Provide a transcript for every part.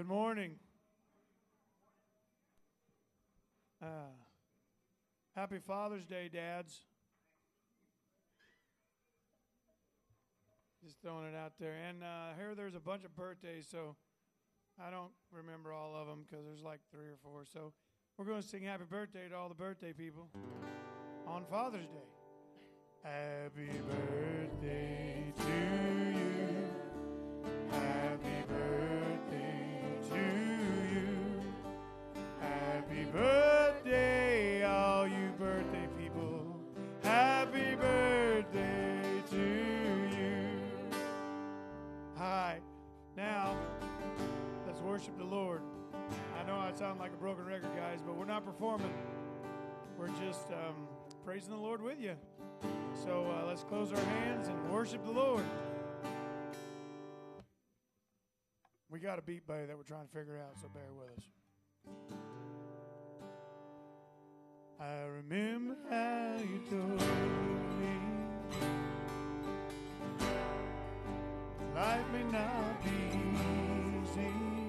Good morning. Uh, happy Father's Day, dads. Just throwing it out there. And uh, here there's a bunch of birthdays, so I don't remember all of them because there's like three or four. So we're going to sing happy birthday to all the birthday people on Father's Day. Happy birthday to you. Birthday, all you birthday people. Happy birthday to you. Hi. Now, let's worship the Lord. I know I sound like a broken record, guys, but we're not performing. We're just um, praising the Lord with you. So uh, let's close our hands and worship the Lord. We got a beat buddy that we're trying to figure out, so bear with us. I remember how you told me life may not be easy.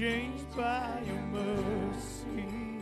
Changed by your mercy,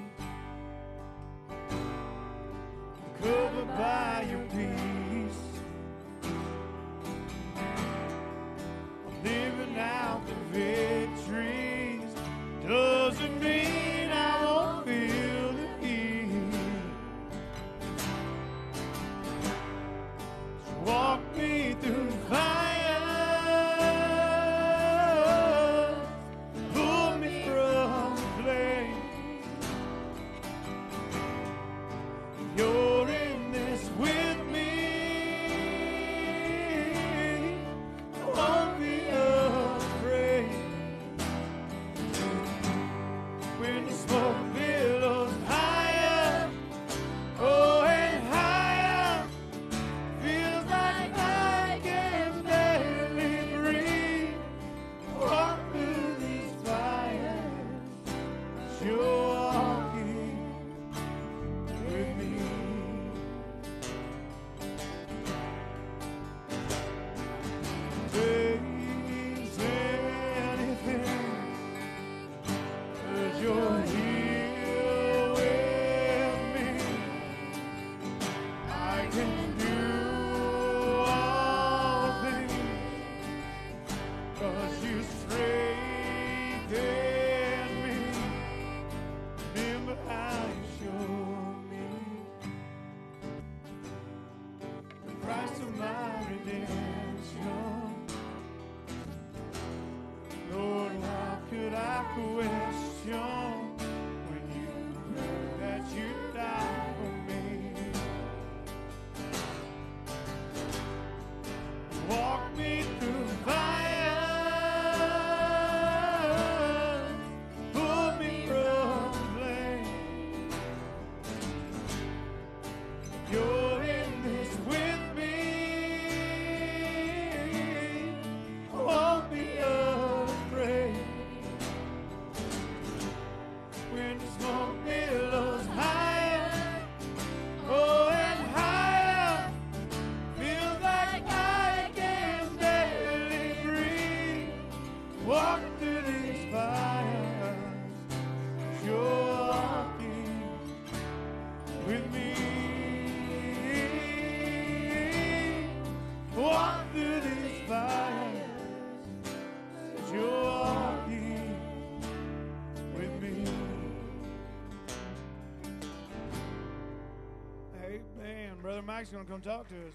Mike's going to come talk to us.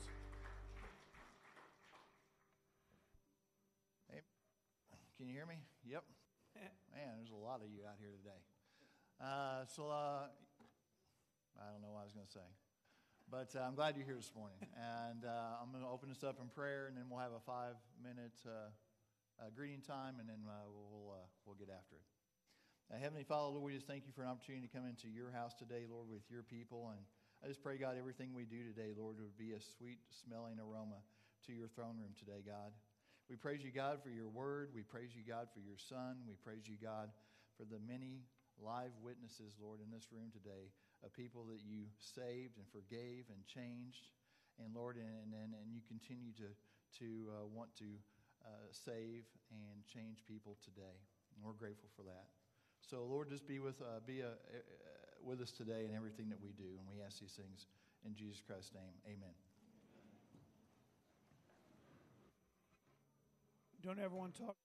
Can you hear me? Yep. Man, there's a lot of you out here today. Uh, so uh, I don't know what I was going to say, but uh, I'm glad you're here this morning. and uh, I'm going to open this up in prayer, and then we'll have a five-minute uh, uh, greeting time, and then we'll we'll get after it. Heavenly Father, Lord, we just thank you for an opportunity to come into your house today, Lord, with your people, and I just pray, God, everything we do today, Lord, would be a sweet smelling aroma to your throne room today, God. We praise you, God, for your word. We praise you, God, for your son. We praise you, God, for the many live witnesses, Lord, in this room today of people that you saved and forgave and changed. And Lord, and, and, and you continue to, to uh, want to uh, save and change people today. And we're grateful for that. So, Lord, just be with, uh, be a, uh, with us today in everything that we do. And we ask these things in Jesus Christ's name. Amen. Don't everyone talk.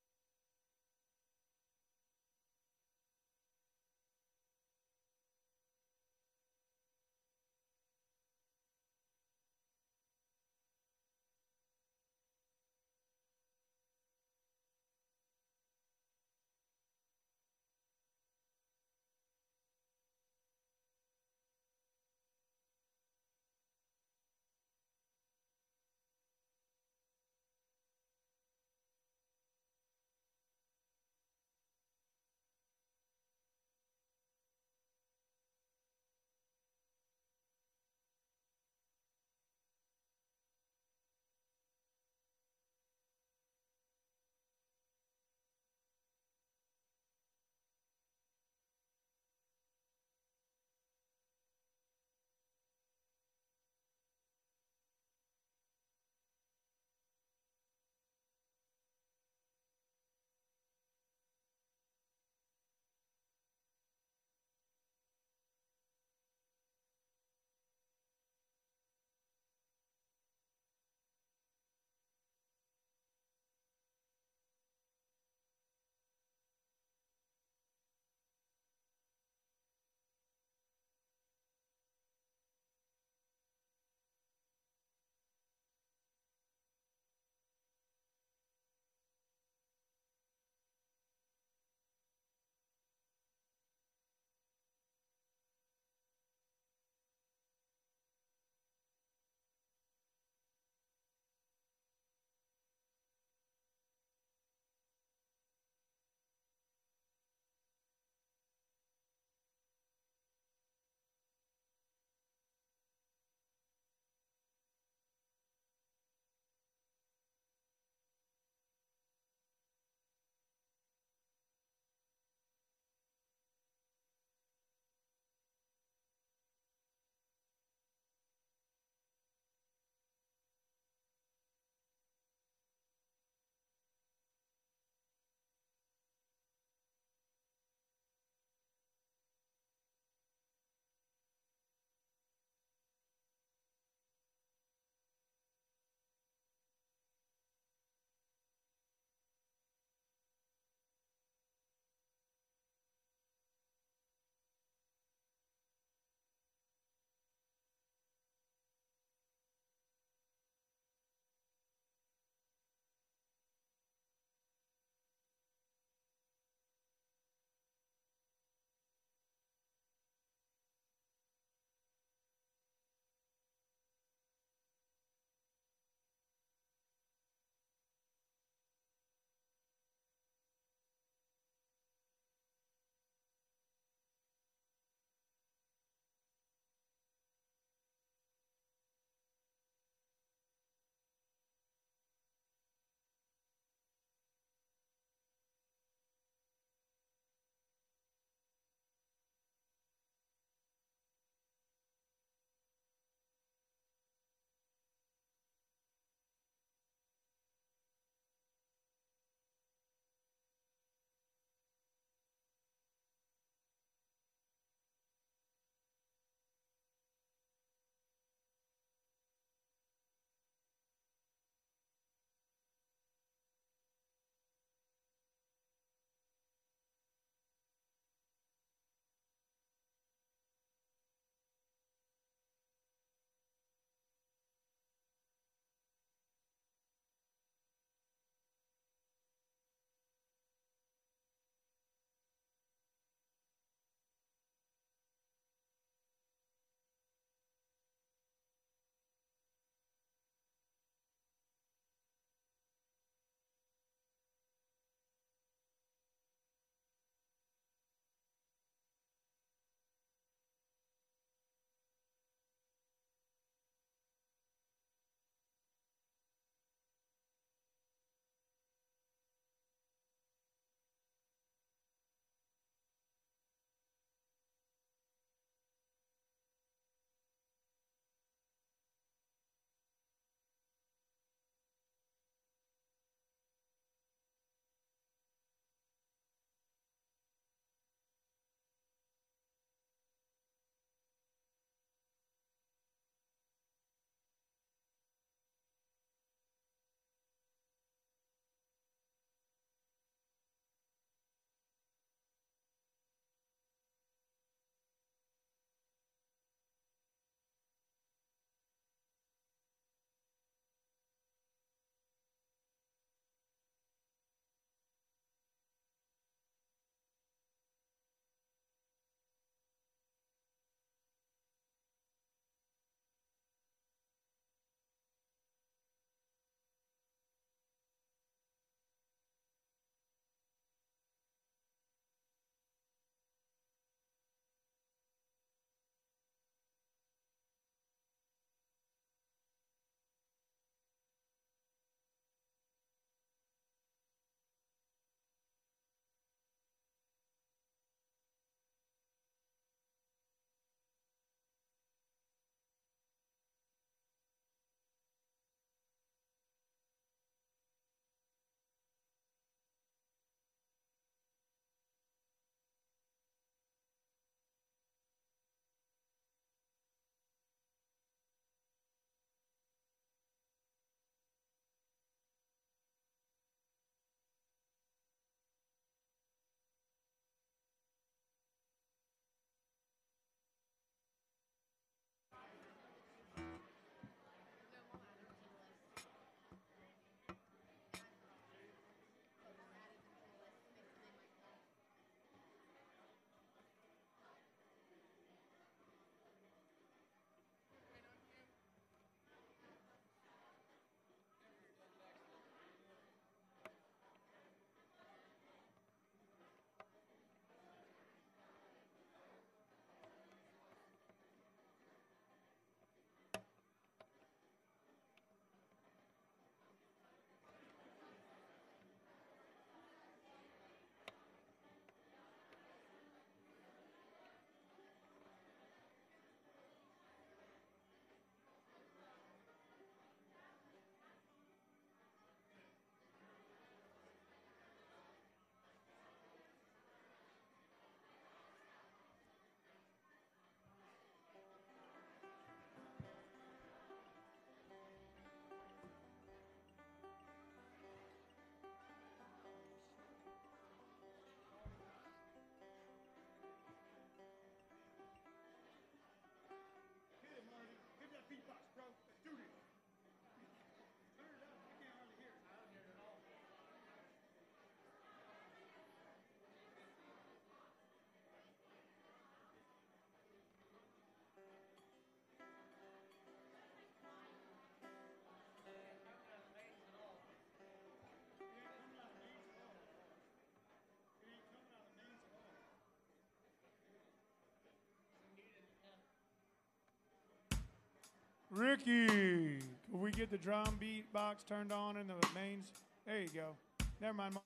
Ricky, can we get the drum beat box turned on in the mains? There you go. Never mind.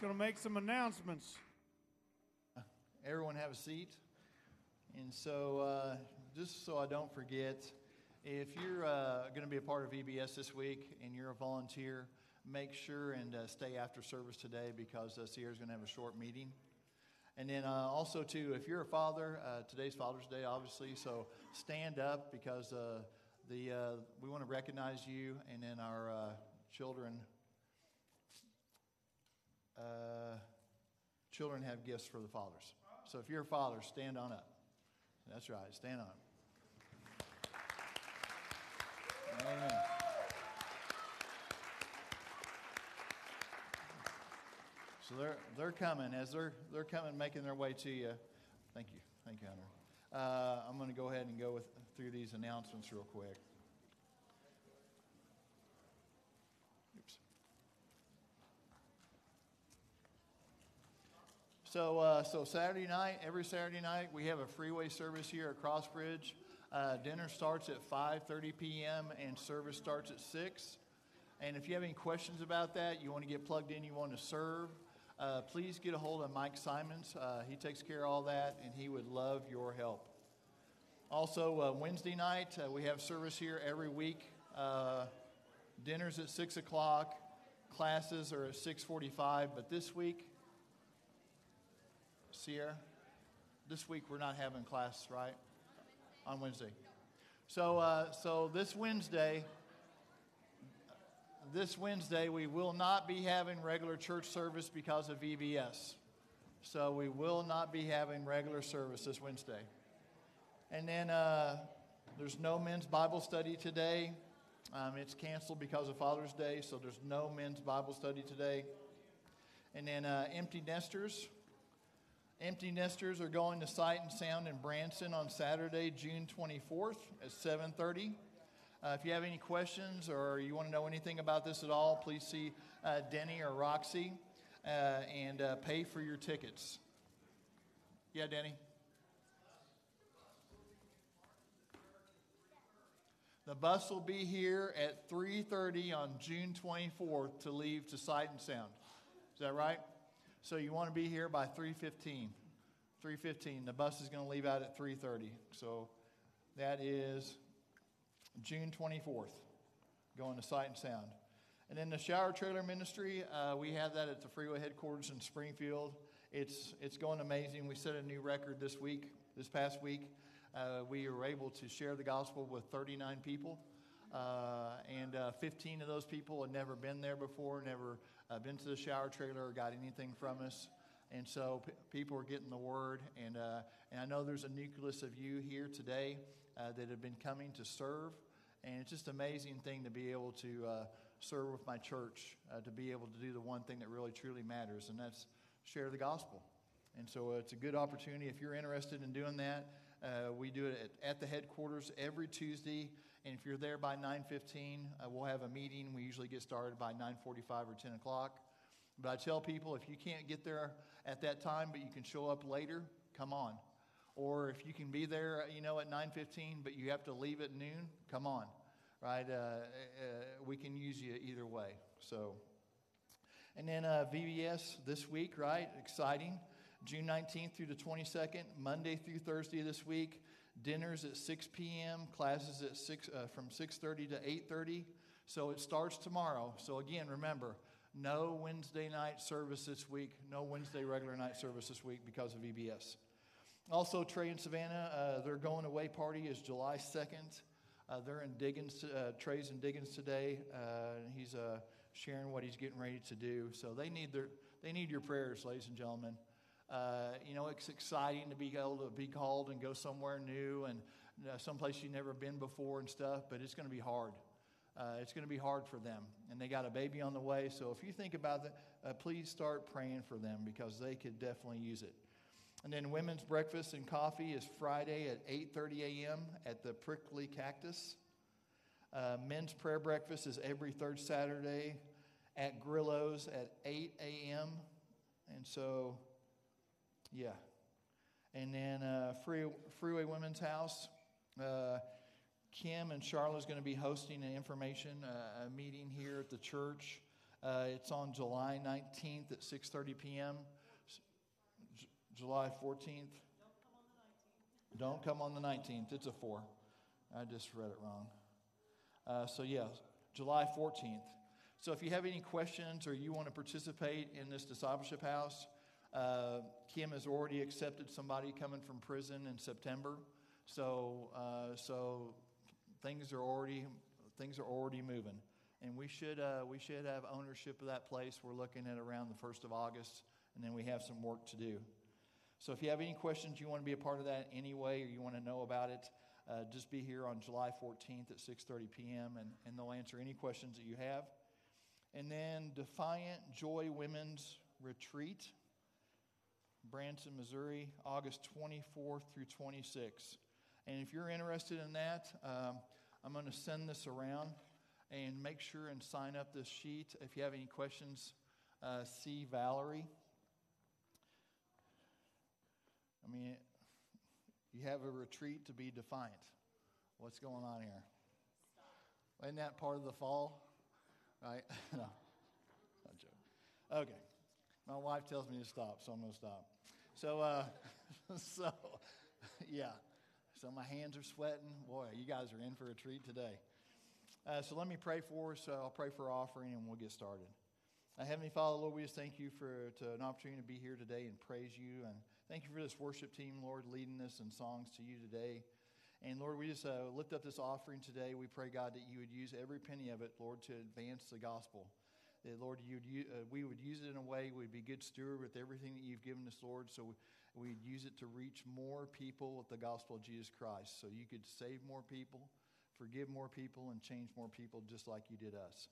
Going to make some announcements. Everyone have a seat. And so, uh, just so I don't forget, if you're uh, going to be a part of VBS this week and you're a volunteer, make sure and uh, stay after service today because uh, Sierra's going to have a short meeting. And then uh, also, too, if you're a father, uh, today's Father's Day, obviously, so stand up because uh, the, uh, we want to recognize you and then our uh, children. Uh, children have gifts for the fathers. So if you're a father, stand on up. That's right, stand on. Amen. So they're, they're coming. As they're, they're coming, making their way to you. Thank you. Thank you, Hunter. Uh, I'm going to go ahead and go with, through these announcements real quick. So, uh, so Saturday night, every Saturday night, we have a freeway service here at Crossbridge. Uh, dinner starts at 5:30 p.m. and service starts at 6. And if you have any questions about that, you want to get plugged in, you want to serve, uh, please get a hold of Mike Simons. Uh, he takes care of all that, and he would love your help. Also, uh, Wednesday night, uh, we have service here every week. Uh, dinners at 6 o'clock. Classes are at 6.45. But this week, Sierra, this week we're not having class, right? On Wednesday. So, uh, so this Wednesday, this Wednesday, we will not be having regular church service because of VBS. So we will not be having regular service this Wednesday. And then uh, there's no men's Bible study today. Um, it's canceled because of Father's Day, so there's no men's Bible study today. And then uh, empty nesters. Empty nesters are going to Sight and Sound in Branson on Saturday, June 24th at 7:30. Uh, if you have any questions or you want to know anything about this at all, please see uh, Denny or Roxy uh, and uh, pay for your tickets. Yeah, Denny? The bus will be here at 3:30 on June 24th to leave to Sight and Sound. Is that right? So you want to be here by 3:15. 3:15. The bus is going to leave out at 3:30. So that is June 24th, going to Sight and Sound. And then the shower trailer ministry, uh, we have that at the freeway headquarters in Springfield. It's, it's going amazing. We set a new record this week, this past week. Uh, we were able to share the gospel with 39 people. Uh, and uh, 15 of those people had never been there before, never uh, been to the shower trailer or got anything from us. And so p- people are getting the word. And, uh, and I know there's a nucleus of you here today uh, that have been coming to serve. And it's just an amazing thing to be able to uh, serve with my church, to be able to do the one thing that really truly matters, and that's share the gospel. And so it's a good opportunity. If you're interested in doing that, we do it at, at, the headquarters every Tuesday. And if you're there by 9:15, uh, we'll have a meeting. We usually get started by 9:45 or 10 o'clock. But I tell people if you can't get there at that time, but you can show up later, come on. Or if you can be there, you know, at 9:15, but you have to leave at noon, come on, right? Uh, uh, we can use you either way. So, and then uh, VBS this week, right? Exciting. June 19th through the 22nd, Monday through Thursday this week. Dinners at 6 p.m. Classes at six uh, from 6:30 to 8:30. So it starts tomorrow. So again, remember, no Wednesday night service this week. No Wednesday regular night service this week because of VBS. Also, Trey and Savannah, uh, their going away party is July 2nd. Uh, they're in Diggins, uh, Trey's in Diggins today. Uh, he's uh, sharing what he's getting ready to do. So they need their, they need your prayers, ladies and gentlemen. Uh, you know, it's exciting to be able to be called and go somewhere new and someplace you've never been before and stuff, but it's going to be hard. Uh, it's going to be hard for them. And they got a baby on the way. So if you think about that, uh, please start praying for them because they could definitely use it. And then women's breakfast and coffee is Friday at 8:30 a.m. at the Prickly Cactus. Uh, men's prayer breakfast is every third Saturday at Grillo's at 8 a.m. And so yeah. And then uh, Free, Freeway Women's House. Uh, Kim and Charlotte's going to be hosting an information uh, meeting here at the church Uh, it's on July 19th at 6:30 p.m. J- July 14th. Don't come on the 19th. It's a four. I just read it wrong. Uh, so yeah, July 14th. So if you have any questions or you want to participate in this discipleship house, uh, Kim has already accepted somebody coming from prison in September. So uh, so things are already things are already moving and we should uh, we should have ownership of that place. We're looking at around the first of August, and then we have some work to do. So if you have any questions, you want to be a part of that anyway, or you want to know about it, uh, just be here on July 14th at 6:30 p.m. and and they'll answer any questions that you have. And then Defiant Joy Women's Retreat, Branson, Missouri, August 24th through 26th. And if you're interested in that, um, I'm going to send this around and make sure and sign up this sheet. If you have any questions, uh, see Valerie. I mean, you have a retreat to be defiant. What's going on here? Isn't that part of the fall? Right? no, not joke. Okay. My wife tells me to stop, so I'm going to stop. So, uh, so, yeah. So my hands are sweating. Boy, you guys are in for a treat today. Uh, so let me pray for us. Uh, I'll pray for offering and we'll get started. Uh, Heavenly Father, Lord, we just thank you for to an opportunity to be here today and praise you. And thank you for this worship team, Lord, leading us in songs to you today. And Lord, we just uh, lift up this offering today. We pray, God, that you would use every penny of it, Lord, to advance the gospel. That, Lord, you'd, uh, we would use it in a way we'd be good steward with everything that you've given us, Lord. So we'd use it to reach more people with the gospel of Jesus Christ. So you could save more people forgive more people and change more people just like you did us.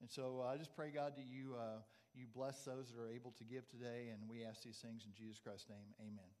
And so uh, I just pray, God, that you, uh, you bless those that are able to give today, and we ask these things in Jesus Christ's name. Amen.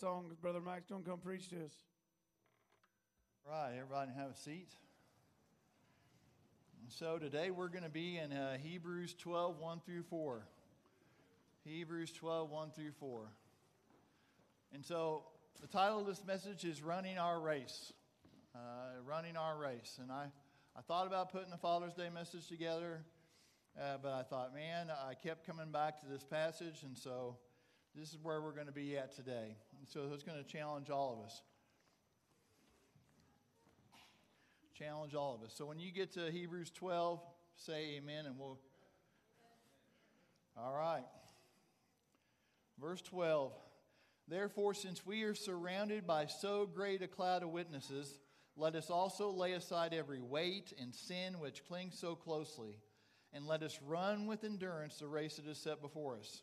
Song. Brother Mike's going to come preach to us. Right, everybody have a seat. So today we're going to be in uh, Hebrews 12, 1 through 4. Hebrews 12, 1 through 4. And so the title of this message is Running Our Race. Uh, running Our Race. And I, I thought about putting the Father's Day message together, uh, but I thought, man, I kept coming back to this passage, and so this is where we're going to be at today. So it's going to challenge all of us. Challenge all of us. So when you get to Hebrews 12, say amen, and we'll. All right. Verse 12. Therefore, since we are surrounded by so great a cloud of witnesses, let us also lay aside every weight and sin which clings so closely, and let us run with endurance the race that is set before us,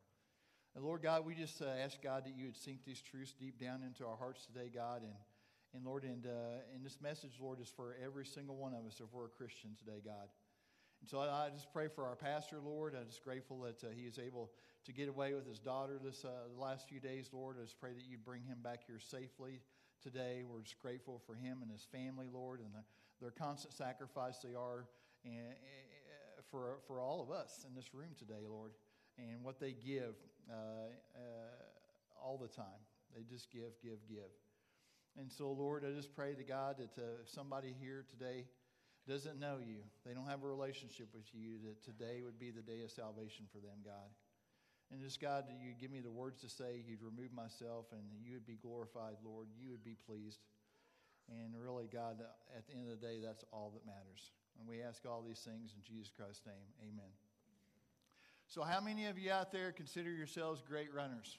And Lord God, we just uh, ask God that you would sink these truths deep down into our hearts today, God. And, and Lord, and, uh, and this message, Lord, is for every single one of us if we're a Christian today, God. And so I, I just pray for our pastor, Lord. I'm just grateful that uh, he is able to get away with his daughter this uh, the last few days, Lord. I just pray that you'd bring him back here safely today. We're just grateful for him and his family, Lord, and the, their constant sacrifice they are and, for, for all of us in this room today, Lord, and what they give all the time. They just give, give, give. And so, Lord, I just pray to God that uh, if somebody here today doesn't know you, they don't have a relationship with you, that today would be the day of salvation for them, God. And just, God, you give me the words to say, you'd remove myself, and you would be glorified, Lord. You would be pleased. And really, God, at the end of the day, that's all that matters. And we ask all these things in Jesus Christ's name. Amen. So, how many of you out there consider yourselves great runners?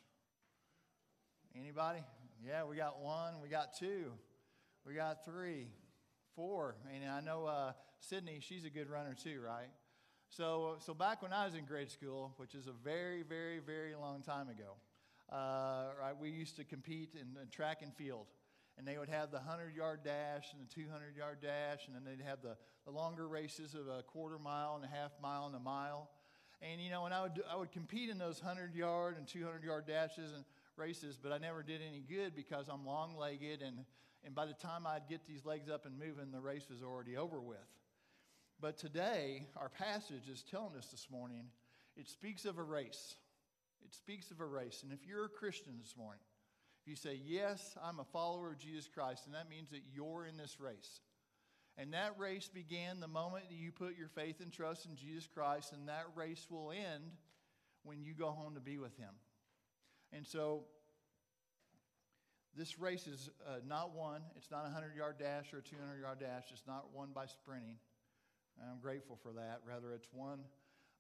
Anybody? Yeah, we got one, we got two, we got three, four. And I know uh, Sydney, she's a good runner too, right? So, so back when I was in grade school, which is a very, very, very long time ago, uh, right, we used to compete in, in track and field. And they would have the 100 yard dash and the 200 yard dash, and then they'd have the, the longer races of a quarter mile and a half mile and a mile. And, you know, and I would, I would compete in those 100 yard and 200 yard dashes and races, but I never did any good because I'm long legged. And, and by the time I'd get these legs up and moving, the race was already over with. But today, our passage is telling us this morning, it speaks of a race. It speaks of a race. And if you're a Christian this morning, if you say, Yes, I'm a follower of Jesus Christ, and that means that you're in this race. And that race began the moment that you put your faith and trust in Jesus Christ, and that race will end when you go home to be with Him. And so, this race is uh, not one, it's not a 100 yard dash or a 200 yard dash, it's not won by sprinting. I'm grateful for that. Rather, it's won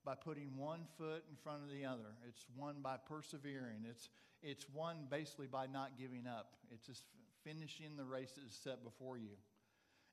by putting one foot in front of the other. It's won by persevering. It's, it's won basically by not giving up. It's just finishing the race that is set before you.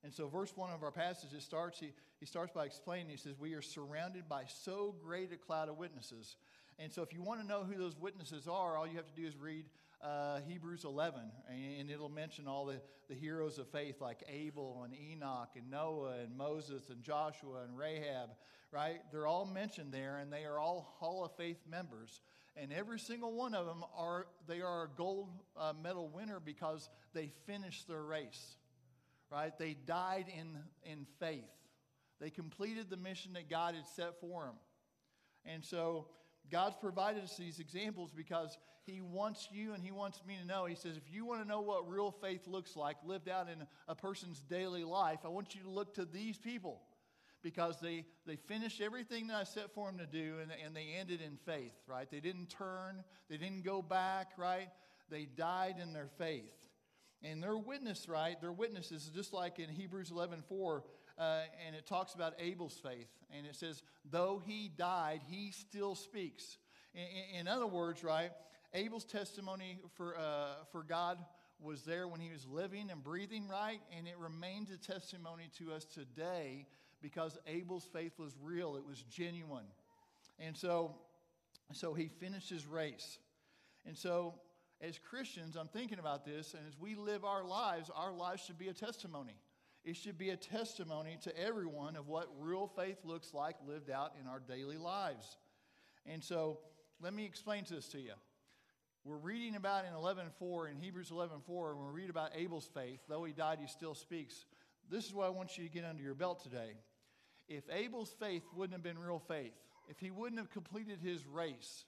And so, verse 1 of our passage, it starts, he, he starts by explaining, he says, We are surrounded by so great a cloud of witnesses. And so, if you want to know who those witnesses are, all you have to do is read uh, Hebrews 11, and it'll mention all the, the heroes of faith like Abel and Enoch and Noah and Moses and Joshua and Rahab, right? They're all mentioned there, and they are all Hall of Faith members. And every single one of them are they are a gold uh, medal winner because they finished their race, right? They died in in faith. They completed the mission that God had set for them, and so God's provided us these examples because He wants you and He wants me to know. He says, if you want to know what real faith looks like lived out in a person's daily life, I want you to look to these people because they, they finished everything that I set for them to do and, and they ended in faith, right? They didn't turn, they didn't go back, right? They died in their faith. And their witness, right? Their witness is just like in Hebrews 11 4, uh, and it talks about Abel's faith. And it says, though he died, he still speaks. In, in other words, right, Abel's testimony for, uh, for God was there when he was living and breathing right, and it remains a testimony to us today because Abel's faith was real, it was genuine. And so, so he finished his race. And so, as Christians, I'm thinking about this, and as we live our lives, our lives should be a testimony. It should be a testimony to everyone of what real faith looks like lived out in our daily lives. And so, let me explain this to you. We're reading about in 11:4 in Hebrews 11:4 when we read about Abel's faith, though he died, he still speaks. This is what I want you to get under your belt today. If Abel's faith wouldn't have been real faith, if he wouldn't have completed his race,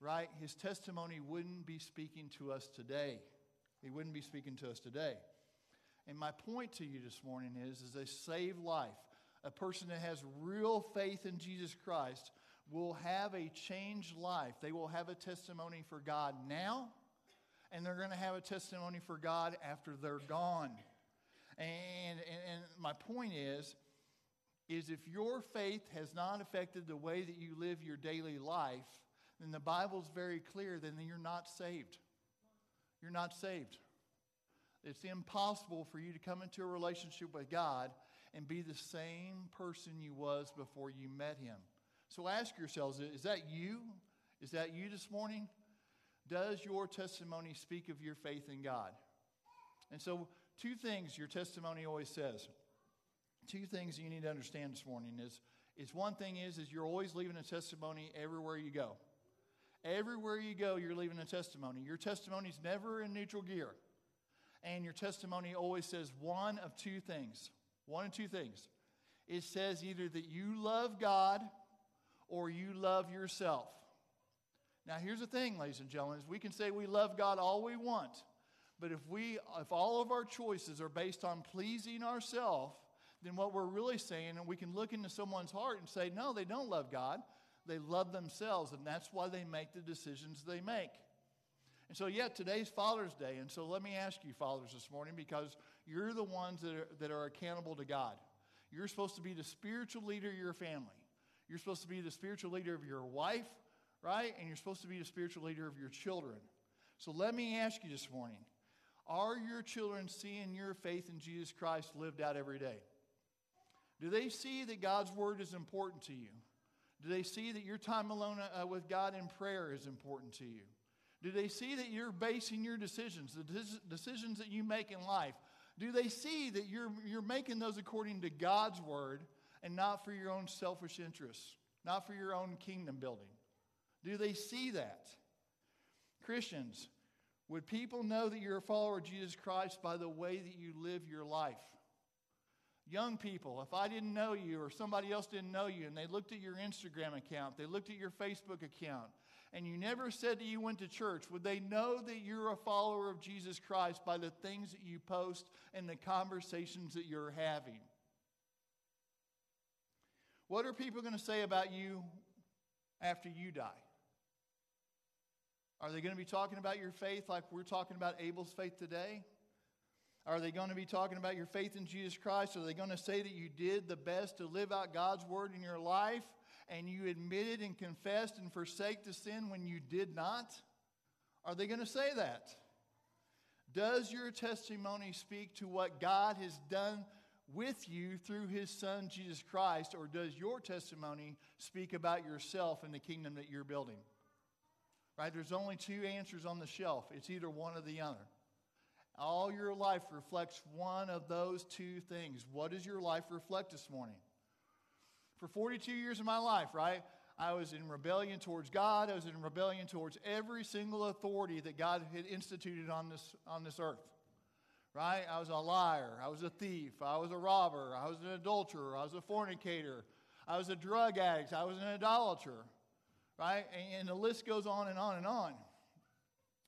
right, his testimony wouldn't be speaking to us today. He wouldn't be speaking to us today. And my point to you this morning is, is a saved life, a person that has real faith in Jesus Christ will have a changed life. They will have a testimony for God now, and they're going to have a testimony for God after they're gone. And, and, and, my point is, is if your faith has not affected the way that you live your daily life, then the Bible's very clear, then you're not saved. You're not saved. It's impossible for you to come into a relationship with God and be the same person you was before you met him. So ask yourselves is that you? Is that you this morning? Does your testimony speak of your faith in God? And so, two things your testimony always says. Two things you need to understand this morning is, is one thing is, is you're always leaving a testimony everywhere you go. Everywhere you go, you're leaving a testimony. Your testimony is never in neutral gear. And your testimony always says one of two things. One of two things. It says either that you love God or you love yourself. Now, here's the thing, ladies and gentlemen, is we can say we love God all we want, but if we if all of our choices are based on pleasing ourselves, then what we're really saying, and we can look into someone's heart and say, no, they don't love God. They love themselves, and that's why they make the decisions they make. And so, yeah, today's Father's Day. And so let me ask you, fathers, this morning, because you're the ones that are, that are accountable to God. You're supposed to be the spiritual leader of your family. You're supposed to be the spiritual leader of your wife, right? And you're supposed to be the spiritual leader of your children. So let me ask you this morning Are your children seeing your faith in Jesus Christ lived out every day? Do they see that God's word is important to you? Do they see that your time alone uh, with God in prayer is important to you? Do they see that you're basing your decisions, the decisions that you make in life, do they see that you're, you're making those according to God's word and not for your own selfish interests, not for your own kingdom building? Do they see that? Christians, would people know that you're a follower of Jesus Christ by the way that you live your life? Young people, if I didn't know you or somebody else didn't know you and they looked at your Instagram account, they looked at your Facebook account, and you never said that you went to church, would they know that you're a follower of Jesus Christ by the things that you post and the conversations that you're having? What are people going to say about you after you die? Are they going to be talking about your faith like we're talking about Abel's faith today? Are they going to be talking about your faith in Jesus Christ? Are they going to say that you did the best to live out God's word in your life and you admitted and confessed and forsake the sin when you did not? Are they going to say that? Does your testimony speak to what God has done with you through his son Jesus Christ, or does your testimony speak about yourself and the kingdom that you're building? Right? There's only two answers on the shelf. It's either one or the other. All your life reflects one of those two things. What does your life reflect this morning? For 42 years of my life, right? I was in rebellion towards God. I was in rebellion towards every single authority that God had instituted on this, on this earth right? I was a liar. I was a thief. I was a robber. I was an adulterer. I was a fornicator. I was a drug addict. I was an idolater, right? And, and the list goes on and on and on.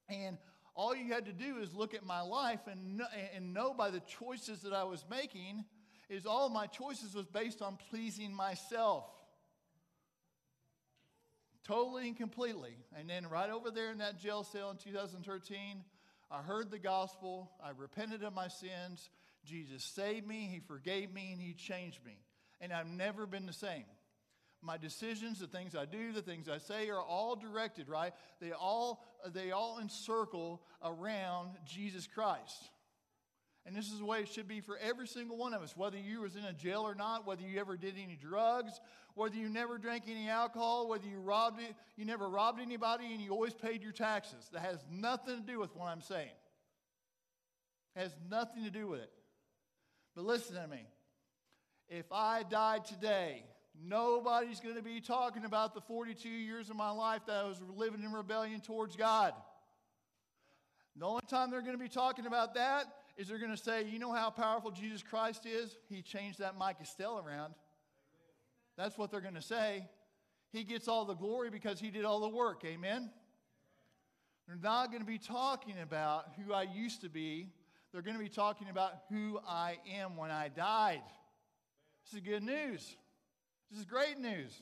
And all you had to do is look at my life and and know by the choices that I was making is all my choices was based on pleasing myself. Totally and completely. And then right over there in that jail cell in 2013, I heard the gospel. I repented of my sins. Jesus saved me. He forgave me and He changed me. And I've never been the same. My decisions, the things I do, the things I say are all directed, right? They all, they all encircle around Jesus Christ. And this is the way it should be for every single one of us, whether you was in a jail or not, whether you ever did any drugs, whether you never drank any alcohol, whether you robbed it, you never robbed anybody and you always paid your taxes. That has nothing to do with what I'm saying. It has nothing to do with it. But listen to me. If I died today, nobody's going to be talking about the 42 years of my life that I was living in rebellion towards God. The only time they're going to be talking about that is they're going to say, You know how powerful Jesus Christ is? He changed that Mike Estell around. That's what they're going to say. He gets all the glory because he did all the work. Amen? They're not going to be talking about who I used to be. They're going to be talking about who I am when I died. This is good news. This is great news.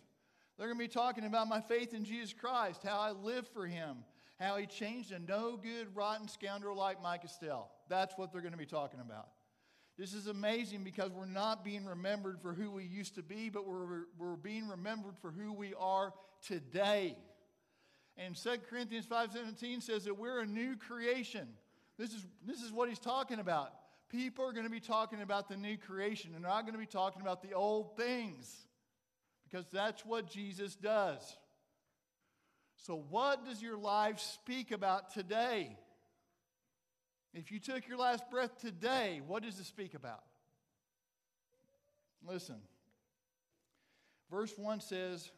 They're going to be talking about my faith in Jesus Christ, how I live for him, how he changed a no good, rotten scoundrel like Mike Estell. That's what they're going to be talking about. This is amazing because we're not being remembered for who we used to be, but we're, we're being remembered for who we are today. And 2 Corinthians 5.17 says that we're a new creation. This is, this is what he's talking about. People are going to be talking about the new creation and not going to be talking about the old things because that's what Jesus does. So, what does your life speak about today? If you took your last breath today, what does it speak about? Listen. Verse 1 says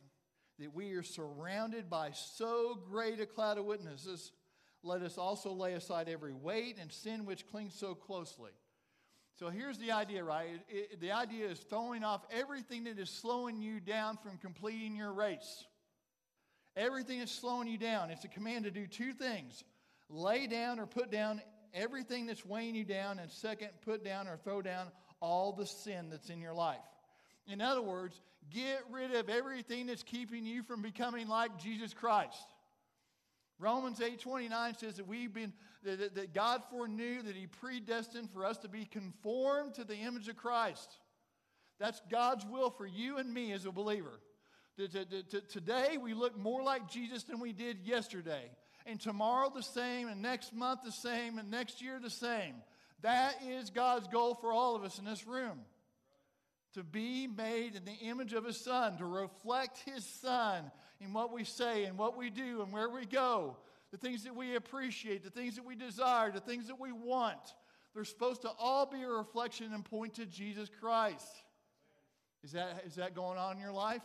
that we are surrounded by so great a cloud of witnesses. Let us also lay aside every weight and sin which clings so closely. So here's the idea, right? It, it, the idea is throwing off everything that is slowing you down from completing your race. Everything that's slowing you down. It's a command to do two things lay down or put down everything that's weighing you down, and second, put down or throw down all the sin that's in your life. In other words, get rid of everything that's keeping you from becoming like Jesus Christ. Romans 8:29 says that we've been that, that God foreknew that he predestined for us to be conformed to the image of Christ. That's God's will for you and me as a believer. Today we look more like Jesus than we did yesterday and tomorrow the same, and next month the same, and next year the same. That is God's goal for all of us in this room. To be made in the image of His Son, to reflect His Son in what we say and what we do and where we go, the things that we appreciate, the things that we desire, the things that we want. They're supposed to all be a reflection and point to Jesus Christ. Is that, is that going on in your life?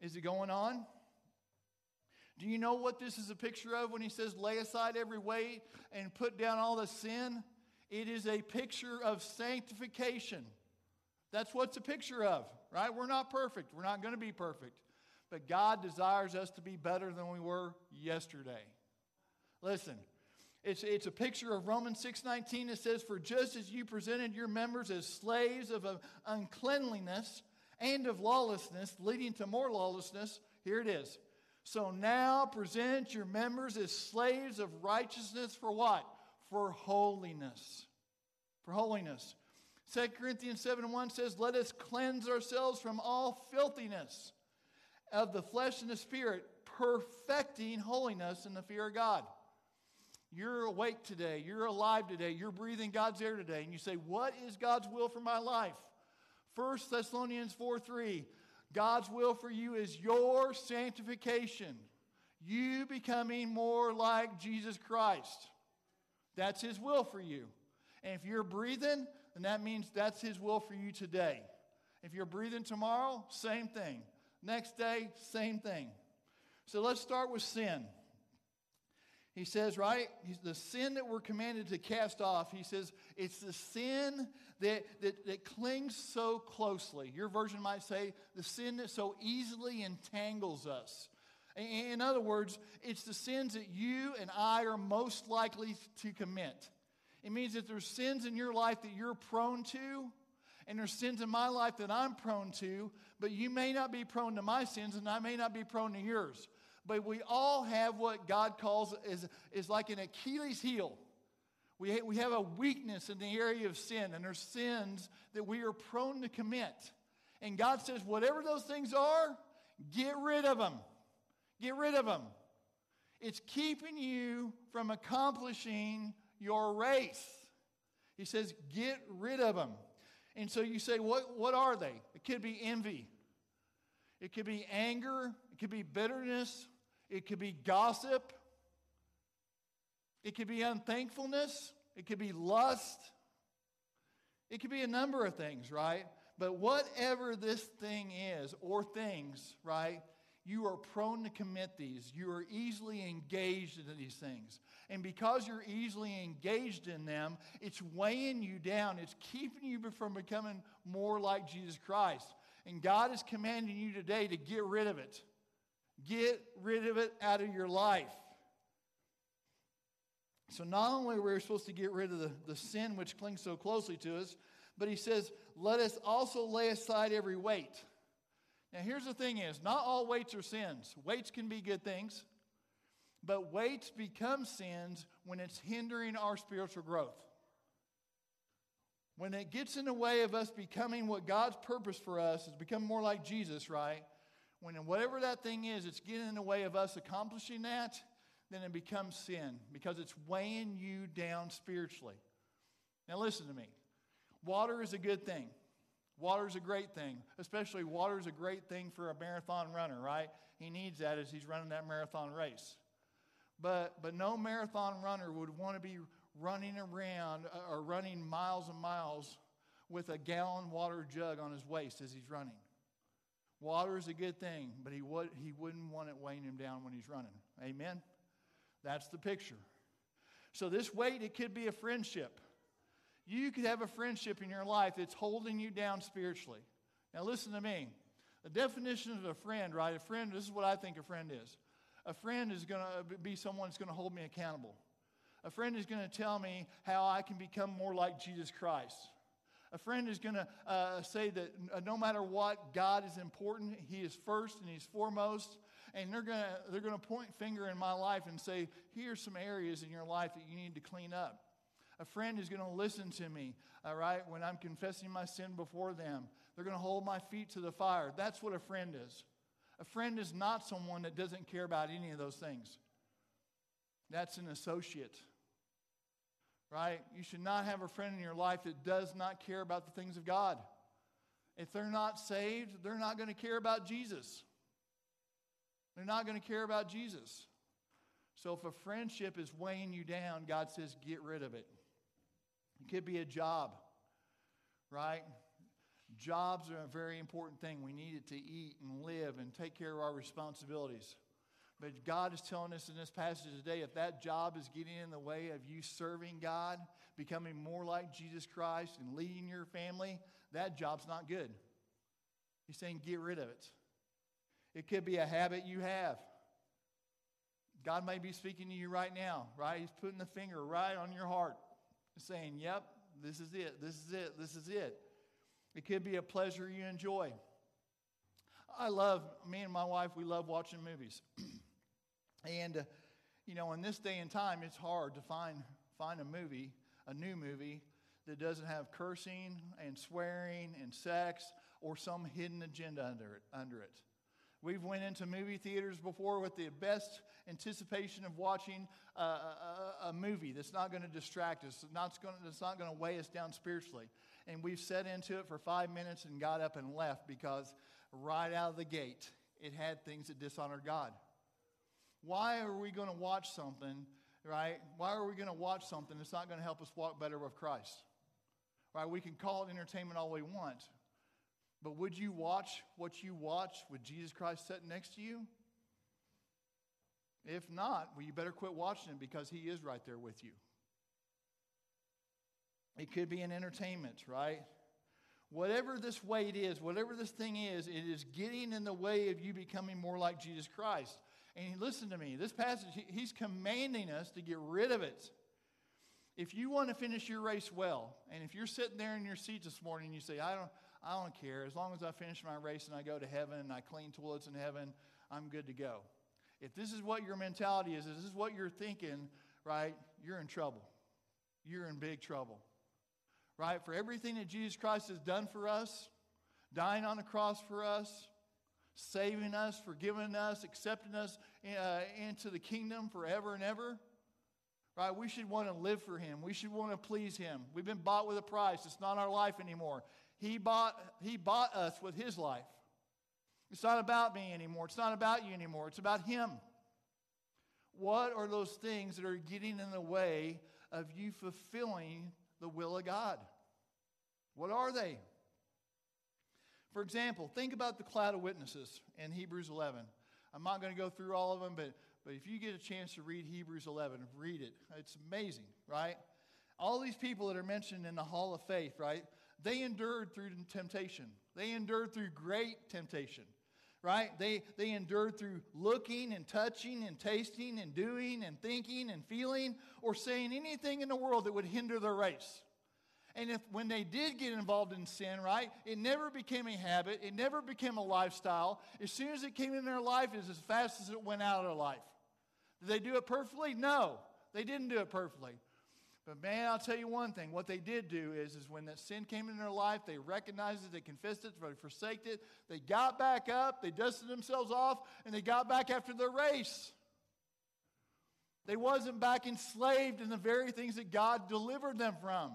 Is it going on? Do you know what this is a picture of when he says, lay aside every weight and put down all the sin? It is a picture of sanctification. That's what's a picture of, right? We're not perfect. We're not going to be perfect. But God desires us to be better than we were yesterday. Listen, it's, it's a picture of Romans 6.19. It says, For just as you presented your members as slaves of uh, uncleanliness and of lawlessness, leading to more lawlessness, here it is. So now present your members as slaves of righteousness for what? For holiness. For holiness. 2 Corinthians 7 1 says, Let us cleanse ourselves from all filthiness of the flesh and the spirit, perfecting holiness in the fear of God. You're awake today. You're alive today. You're breathing God's air today. And you say, What is God's will for my life? 1 Thessalonians 4 3. God's will for you is your sanctification, you becoming more like Jesus Christ. That's His will for you. And if you're breathing, then that means that's His will for you today. If you're breathing tomorrow, same thing. Next day, same thing. So let's start with sin. He says, right? The sin that we're commanded to cast off. He says it's the sin that, that, that clings so closely. Your version might say the sin that so easily entangles us. In other words, it's the sins that you and I are most likely to commit. It means that there's sins in your life that you're prone to, and there's sins in my life that I'm prone to, but you may not be prone to my sins, and I may not be prone to yours but we all have what God calls is, is like an Achilles heel. We, we have a weakness in the area of sin, and there's sins that we are prone to commit. And God says, whatever those things are, get rid of them. Get rid of them. It's keeping you from accomplishing your race. He says, get rid of them. And so you say, what, what are they? It could be envy, it could be anger, it could be bitterness, it could be gossip, it could be unthankfulness, it could be lust, it could be a number of things, right? But whatever this thing is, or things, right, you are prone to commit these. You are easily engaged in these things. And because you're easily engaged in them, it's weighing you down. It's keeping you from becoming more like Jesus Christ. And God is commanding you today to get rid of it. Get rid of it out of your life. So, not only are we supposed to get rid of the, the sin which clings so closely to us, but he says, let us also lay aside every weight. Now, here's the thing is, not all weights are sins. Weights can be good things, but weights become sins when it's hindering our spiritual growth. When it gets in the way of us becoming what God's purpose for us is become more like Jesus, right? When whatever that thing is, it's getting in the way of us accomplishing that, then it becomes sin because it's weighing you down spiritually. Now, listen to me. Water is a good thing. Water is a great thing, especially water is a great thing for a marathon runner, right? He needs that as he's running that marathon race. But, but no marathon runner would want to be running around uh, or running miles and miles with a gallon water jug on his waist as he's running. Water is a good thing, but he, would, he wouldn't want it weighing him down when he's running. Amen? That's the picture. So, this weight, it could be a friendship. You could have a friendship in your life that's holding you down spiritually. Now, listen to me. The definition of a friend, right? A friend, this is what I think a friend is. A friend is going to be someone that's going to hold me accountable. A friend is going to tell me how I can become more like Jesus Christ. A friend is going to uh, say that uh, no matter what, God is important. He is first and He's foremost. And they're going to they're going to point finger in my life and say, here's some areas in your life that you need to clean up. A friend is going to listen to me, all right, when I'm confessing my sin before them. They're going to hold my feet to the fire. That's what a friend is. A friend is not someone that doesn't care about any of those things. That's an associate. Right? You should not have a friend in your life that does not care about the things of God. If they're not saved, they're not going to care about Jesus. They're not going to care about Jesus. So if a friendship is weighing you down, God says, get rid of it. It could be a job, right? Jobs are a very important thing. We need it to eat and live and take care of our responsibilities. But God is telling us in this passage today if that job is getting in the way of you serving God, becoming more like Jesus Christ, and leading your family, that job's not good. He's saying get rid of it. It could be a habit you have. God may be speaking to you right now, right? He's putting the finger right on your heart saying, Yep, this is it, this is it, this is it. It could be a pleasure you enjoy. I love, me and my wife, we love watching movies. and, uh, you know, in this day and time, it's hard to find, find a movie, a new movie, that doesn't have cursing and swearing and sex or some hidden agenda under it. Under it. We've went into movie theaters before with the best anticipation of watching a, a, a movie that's not going to distract us, not going to, that's not going to weigh us down spiritually. And we've sat into it for five minutes and got up and left because right out of the gate, it had things that dishonored God. Why are we going to watch something, right? Why are we going to watch something that's not going to help us walk better with Christ? Right? We can call it entertainment all we want, but would you watch what you watch with Jesus Christ sitting next to you? If not, well, you better quit watching it because He is right there with you. It could be an entertainment, right? Whatever this weight is, whatever this thing is, it is getting in the way of you becoming more like Jesus Christ. And listen to me, this passage, he's commanding us to get rid of it. If you want to finish your race well, and if you're sitting there in your seat this morning and you say, I don't, I don't care. As long as I finish my race and I go to heaven and I clean toilets in heaven, I'm good to go. If this is what your mentality is, this is what you're thinking, right, you're in trouble. You're in big trouble. Right? For everything that Jesus Christ has done for us, dying on the cross for us, saving us, forgiving us, accepting us uh, into the kingdom forever and ever. Right? We should want to live for Him. We should want to please Him. We've been bought with a price. It's not our life anymore. He bought, he bought us with His life. It's not about me anymore. It's not about you anymore. It's about Him. What are those things that are getting in the way of you fulfilling the will of God? What are they? For example, think about the cloud of witnesses in Hebrews 11. I'm not going to go through all of them, but, but if you get a chance to read Hebrews 11, read it. It's amazing, right? All these people that are mentioned in the hall of faith, right? They endured through temptation. They endured through great temptation, right? They, they endured through looking and touching and tasting and doing and thinking and feeling or saying anything in the world that would hinder their race. And if when they did get involved in sin, right, it never became a habit, it never became a lifestyle. As soon as it came in their life, it's as fast as it went out of their life. Did they do it perfectly? No, they didn't do it perfectly. But man, I'll tell you one thing. What they did do is, is when that sin came in their life, they recognized it, they confessed it, they forsaked it, they got back up, they dusted themselves off, and they got back after their race. They wasn't back enslaved in the very things that God delivered them from.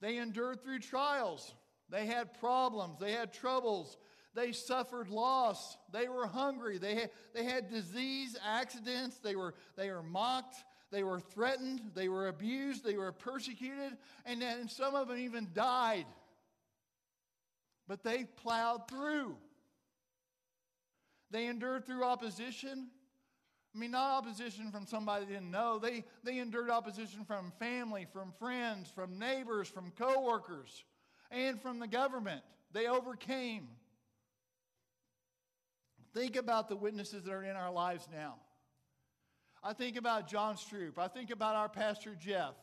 They endured through trials. They had problems. They had troubles. They suffered loss. They were hungry. They had, they had disease, accidents. They were, they were mocked. They were threatened. They were abused. They were persecuted. And, then some of them even died. But they plowed through. They endured through opposition. I mean, not opposition from somebody they didn't know. They, they endured opposition from family, from friends, from neighbors, from coworkers, and from the government. They overcame. Think about the witnesses that are in our lives now. I think about John Stroop. I think about our pastor Jeff.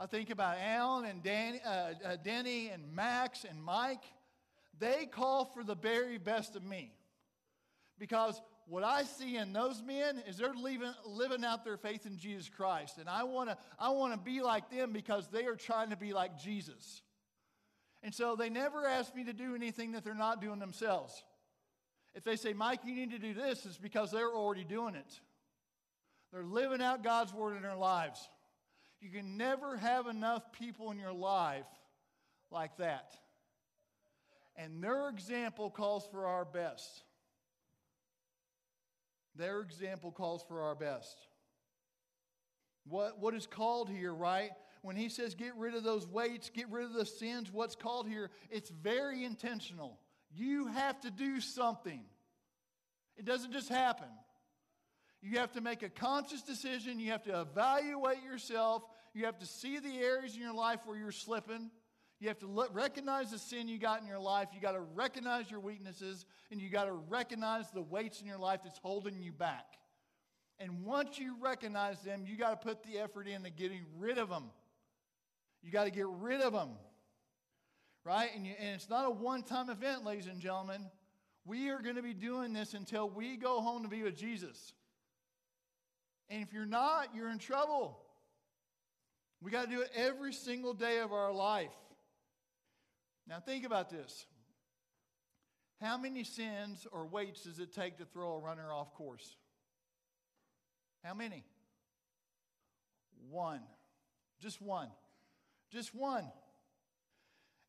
I think about Alan and Danny, uh, uh, Denny and Max and Mike. They call for the very best of me because what I see in those men is they're living, living out their faith in Jesus Christ. And I want to I wanna be like them because they are trying to be like Jesus. And so they never ask me to do anything that they're not doing themselves. If they say, Mike, you need to do this, it's because they're already doing it. They're living out God's word in their lives. You can never have enough people in your life like that. And their example calls for our best. Their example calls for our best. What, what is called here, right? When he says get rid of those weights, get rid of the sins, what's called here, it's very intentional. You have to do something. It doesn't just happen. You have to make a conscious decision. You have to evaluate yourself. You have to see the areas in your life where you're slipping. You have to recognize the sin you got in your life. You got to recognize your weaknesses, and you got to recognize the weights in your life that's holding you back. And once you recognize them, you got to put the effort into getting rid of them. You got to get rid of them. Right? And, you, and it's not a one time event, ladies and gentlemen. We are going to be doing this until we go home to be with Jesus. And if you're not, you're in trouble. We got to do it every single day of our life. Now, think about this. How many sins or weights does it take to throw a runner off course? How many? One. Just one. Just one.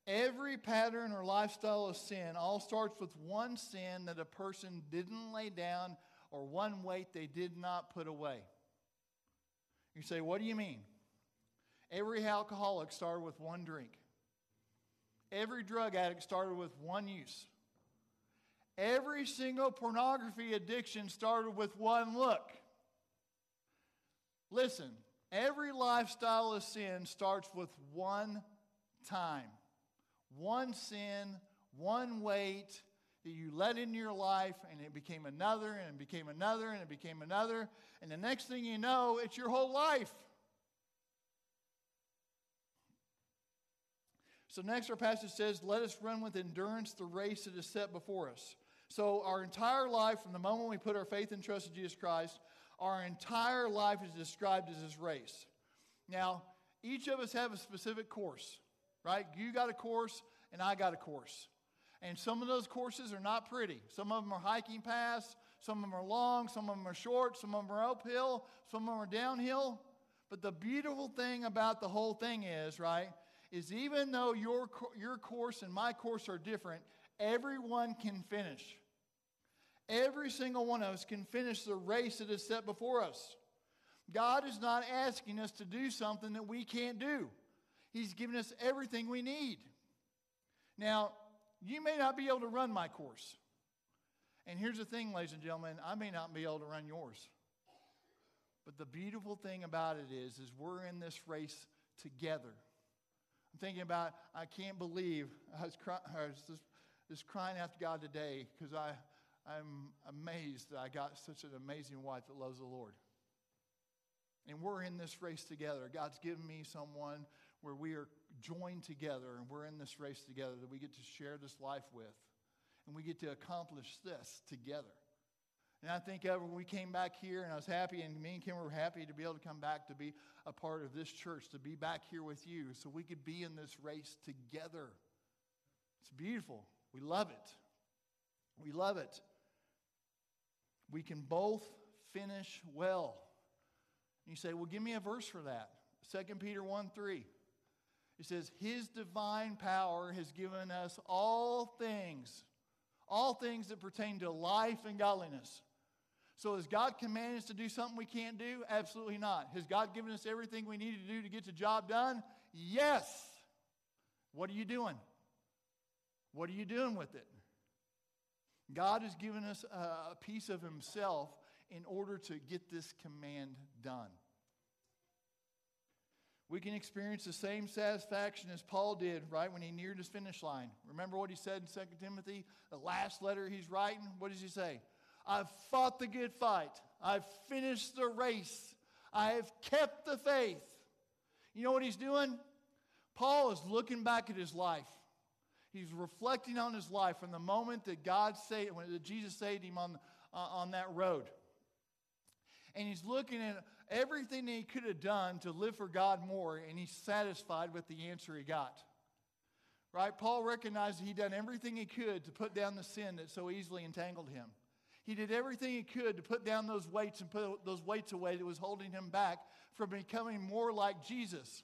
Every pattern or lifestyle of sin all starts with one sin that a person didn't lay down or one weight they did not put away. You say, What do you mean? Every alcoholic started with one drink. Every drug addict started with one use. Every single pornography addiction started with one look. Listen, every lifestyle of sin starts with one time, one sin, one weight that you let into your life, and it became another, and it became another, and it became another. And the next thing you know, it's your whole life. So, next, our passage says, Let us run with endurance the race that is set before us. So, our entire life, from the moment we put our faith and trust in Jesus Christ, our entire life is described as this race. Now, each of us have a specific course, right? You got a course, and I got a course. And some of those courses are not pretty. Some of them are hiking paths, some of them are long, some of them are short, some of them are uphill, some of them are downhill. But the beautiful thing about the whole thing is, right, is even though your, your course and my course are different, everyone can finish. Every single one of us can finish the race that is set before us. God is not asking us to do something that we can't do. He's given us everything we need. Now, you may not be able to run my course. And here's the thing, ladies and gentlemen, I may not be able to run yours. But the beautiful thing about it is, is we're in this race together. I'm thinking about, I can't believe, I was, cry, I was just, just crying after God today because I, I'm amazed that I got such an amazing wife that loves the Lord. And we're in this race together. God's given me someone where we are joined together and we're in this race together that we get to share this life with. And we get to accomplish this together. And I think of when we came back here, and I was happy, and me and Kim were happy to be able to come back to be a part of this church, to be back here with you, so we could be in this race together. It's beautiful. We love it. We love it. We can both finish well. And you say, well, give me a verse for that. 2 Peter 1 3. It says, His divine power has given us all things, all things that pertain to life and godliness. So, has God commanded us to do something we can't do? Absolutely not. Has God given us everything we need to do to get the job done? Yes. What are you doing? What are you doing with it? God has given us a piece of Himself in order to get this command done. We can experience the same satisfaction as Paul did, right, when he neared his finish line. Remember what he said in 2 Timothy, the last letter he's writing? What does he say? I've fought the good fight. I've finished the race. I have kept the faith. You know what he's doing? Paul is looking back at his life. He's reflecting on his life from the moment that God saved, when Jesus saved him on, uh, on that road. And he's looking at everything he could have done to live for God more, and he's satisfied with the answer he got. Right? Paul recognized he'd done everything he could to put down the sin that so easily entangled him. He did everything he could to put down those weights and put those weights away that was holding him back from becoming more like Jesus.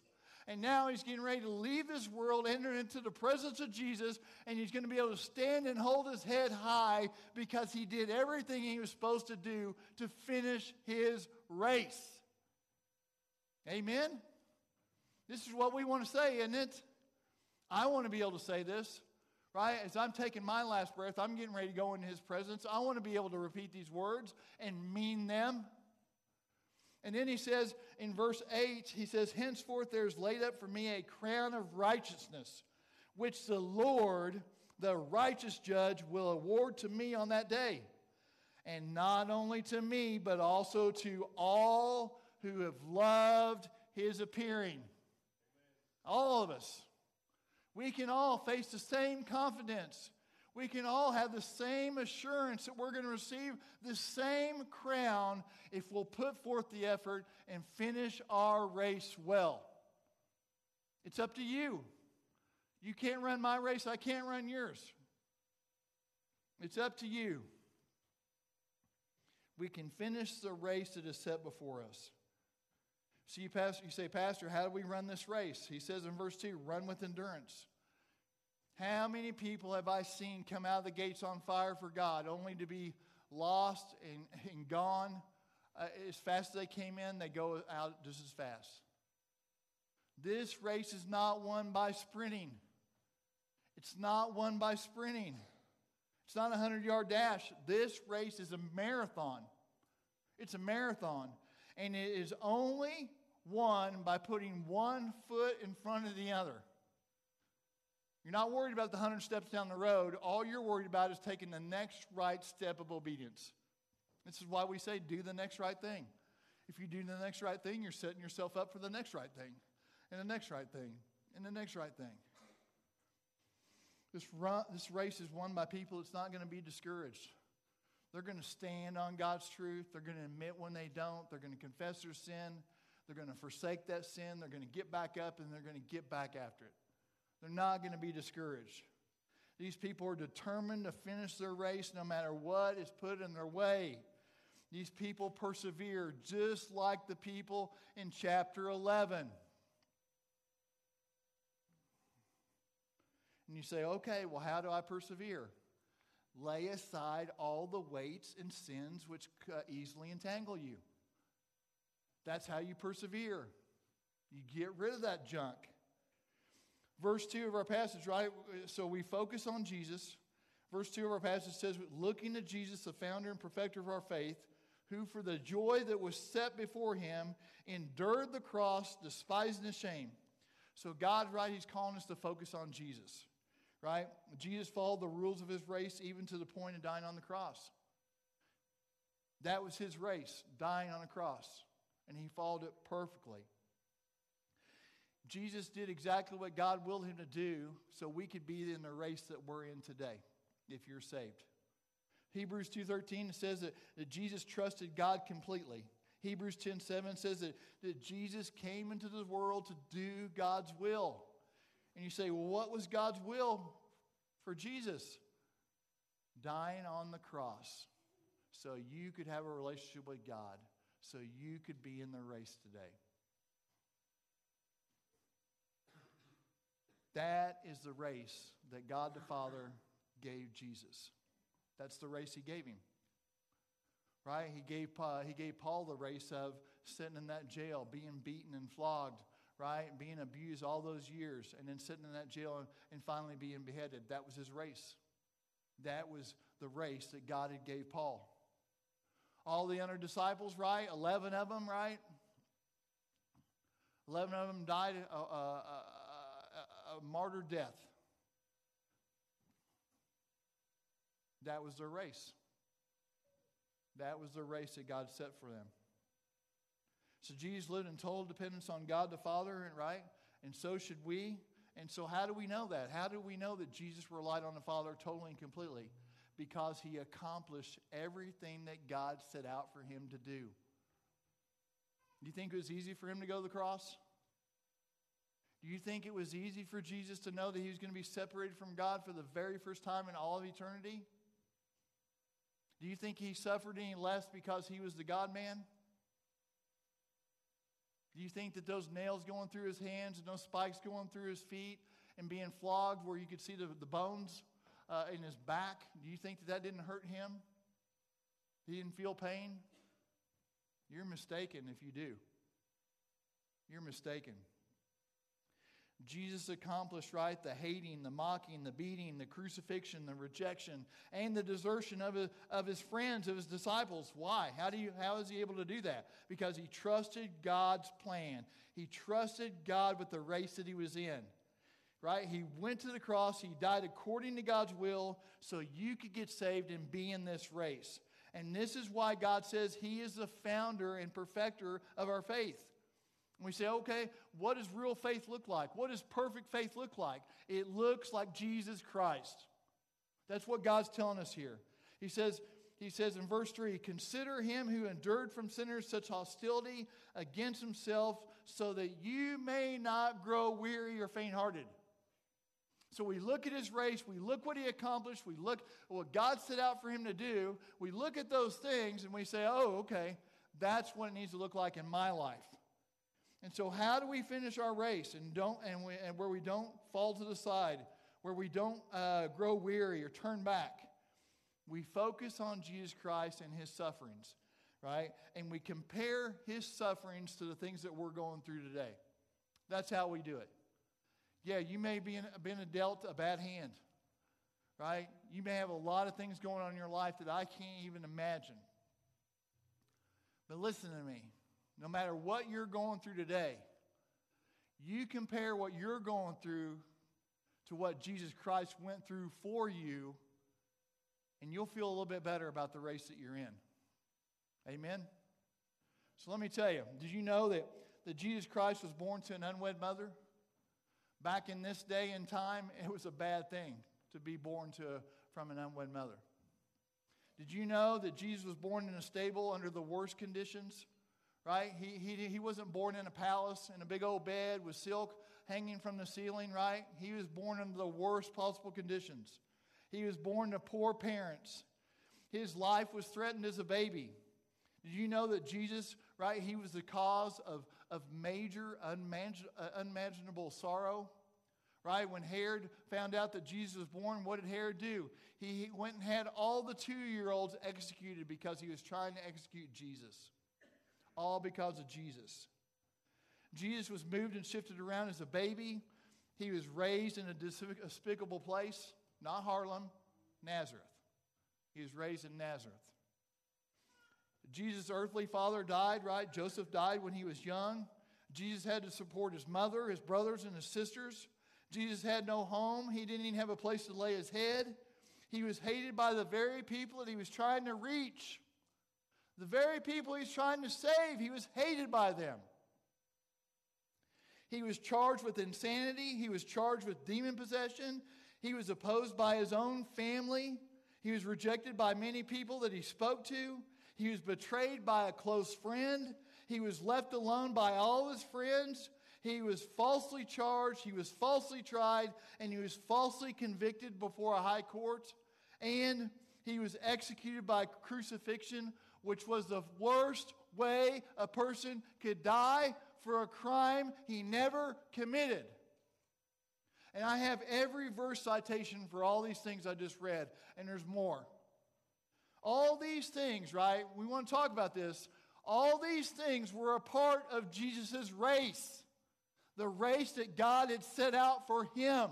And now he's getting ready to leave this world, enter into the presence of Jesus, and he's going to be able to stand and hold his head high because he did everything he was supposed to do to finish his race. Amen? This is what we want to say, isn't it? I want to be able to say this, right? As I'm taking my last breath, I'm getting ready to go into his presence. I want to be able to repeat these words and mean them. And then he says in verse 8, he says, Henceforth there's laid up for me a crown of righteousness, which the Lord, the righteous judge, will award to me on that day. And not only to me, but also to all who have loved his appearing. All of us. We can all face the same confidence. We can all have the same assurance that we're going to receive the same crown if we'll put forth the effort and finish our race well. It's up to you. You can't run my race, I can't run yours. It's up to you. We can finish the race that is set before us. So you, you say, Pastor, how do we run this race? He says in verse 2 run with endurance. How many people have I seen come out of the gates on fire for God only to be lost and, and gone? Uh, as fast as they came in, they go out just as fast. This race is not won by sprinting. It's not won by sprinting. It's not a 100 yard dash. This race is a marathon. It's a marathon. And it is only won by putting one foot in front of the other. You're not worried about the 100 steps down the road. All you're worried about is taking the next right step of obedience. This is why we say, do the next right thing. If you do the next right thing, you're setting yourself up for the next right thing, and the next right thing, and the next right thing. This, run, this race is won by people that's not going to be discouraged. They're going to stand on God's truth. They're going to admit when they don't. They're going to confess their sin. They're going to forsake that sin. They're going to get back up and they're going to get back after it. They're not going to be discouraged. These people are determined to finish their race no matter what is put in their way. These people persevere just like the people in chapter 11. And you say, okay, well, how do I persevere? Lay aside all the weights and sins which easily entangle you. That's how you persevere. You get rid of that junk. Verse 2 of our passage, right? So we focus on Jesus. Verse 2 of our passage says, Looking to Jesus, the founder and perfecter of our faith, who for the joy that was set before him endured the cross, despising the shame. So, God, right, He's calling us to focus on Jesus, right? Jesus followed the rules of His race even to the point of dying on the cross. That was His race, dying on a cross, and He followed it perfectly. Jesus did exactly what God willed him to do so we could be in the race that we're in today if you're saved. Hebrews 2:13 says that, that Jesus trusted God completely. Hebrews 10:7 says that, that Jesus came into the world to do God's will. And you say, well, what was God's will for Jesus? Dying on the cross so you could have a relationship with God, so you could be in the race today. That is the race that God the Father gave Jesus. That's the race he gave him. Right? He gave, uh, he gave Paul the race of sitting in that jail, being beaten and flogged, right? Being abused all those years, and then sitting in that jail and, and finally being beheaded. That was his race. That was the race that God had gave Paul. All the other disciples, right? 11 of them, right? 11 of them died uh, uh, uh a martyr death. That was their race. That was the race that God set for them. So Jesus lived in total dependence on God the Father, right? And so should we. And so, how do we know that? How do we know that Jesus relied on the Father totally and completely? Because he accomplished everything that God set out for him to do. Do you think it was easy for him to go to the cross? Do you think it was easy for Jesus to know that he was going to be separated from God for the very first time in all of eternity? Do you think he suffered any less because he was the God man? Do you think that those nails going through his hands and those spikes going through his feet and being flogged where you could see the, the bones uh, in his back, do you think that that didn't hurt him? He didn't feel pain? You're mistaken if you do. You're mistaken. Jesus accomplished, right, the hating, the mocking, the beating, the crucifixion, the rejection, and the desertion of his, of his friends, of his disciples. Why? How, do you, how is he able to do that? Because he trusted God's plan. He trusted God with the race that he was in. Right? He went to the cross, he died according to God's will so you could get saved and be in this race. And this is why God says he is the founder and perfecter of our faith. And we say, okay, what does real faith look like? What does perfect faith look like? It looks like Jesus Christ. That's what God's telling us here. He says, he says in verse 3 Consider him who endured from sinners such hostility against himself, so that you may not grow weary or faint hearted. So we look at his race, we look what he accomplished, we look what God set out for him to do, we look at those things and we say, oh, okay, that's what it needs to look like in my life. And so, how do we finish our race and don't and, we, and where we don't fall to the side, where we don't uh, grow weary or turn back? We focus on Jesus Christ and His sufferings, right? And we compare His sufferings to the things that we're going through today. That's how we do it. Yeah, you may be in, been dealt a bad hand, right? You may have a lot of things going on in your life that I can't even imagine. But listen to me no matter what you're going through today, you compare what you're going through to what Jesus Christ went through for you, and you'll feel a little bit better about the race that you're in. Amen? So let me tell you did you know that, that Jesus Christ was born to an unwed mother? Back in this day and time, it was a bad thing to be born to, from an unwed mother. Did you know that Jesus was born in a stable under the worst conditions? right? He, he, he wasn't born in a palace in a big old bed with silk hanging from the ceiling, right? He was born under the worst possible conditions. He was born to poor parents. His life was threatened as a baby. Did you know that Jesus, right, he was the cause of, of major, uh, unimaginable sorrow? Right? When Herod found out that Jesus was born, what did Herod do? He went and had all the two year olds executed because he was trying to execute Jesus. All because of Jesus. Jesus was moved and shifted around as a baby. He was raised in a despicable place, not Harlem, Nazareth. He was raised in Nazareth. Jesus' earthly father died, right? Joseph died when he was young. Jesus had to support his mother, his brothers, and his sisters. Jesus had no home. He didn't even have a place to lay his head. He was hated by the very people that he was trying to reach. The very people he's trying to save, he was hated by them. He was charged with insanity. He was charged with demon possession. He was opposed by his own family. He was rejected by many people that he spoke to. He was betrayed by a close friend. He was left alone by all his friends. He was falsely charged, he was falsely tried, and he was falsely convicted before a high court. And he was executed by crucifixion, which was the worst way a person could die for a crime he never committed. And I have every verse citation for all these things I just read, and there's more. All these things, right? We want to talk about this. All these things were a part of Jesus' race the race that God had set out for him.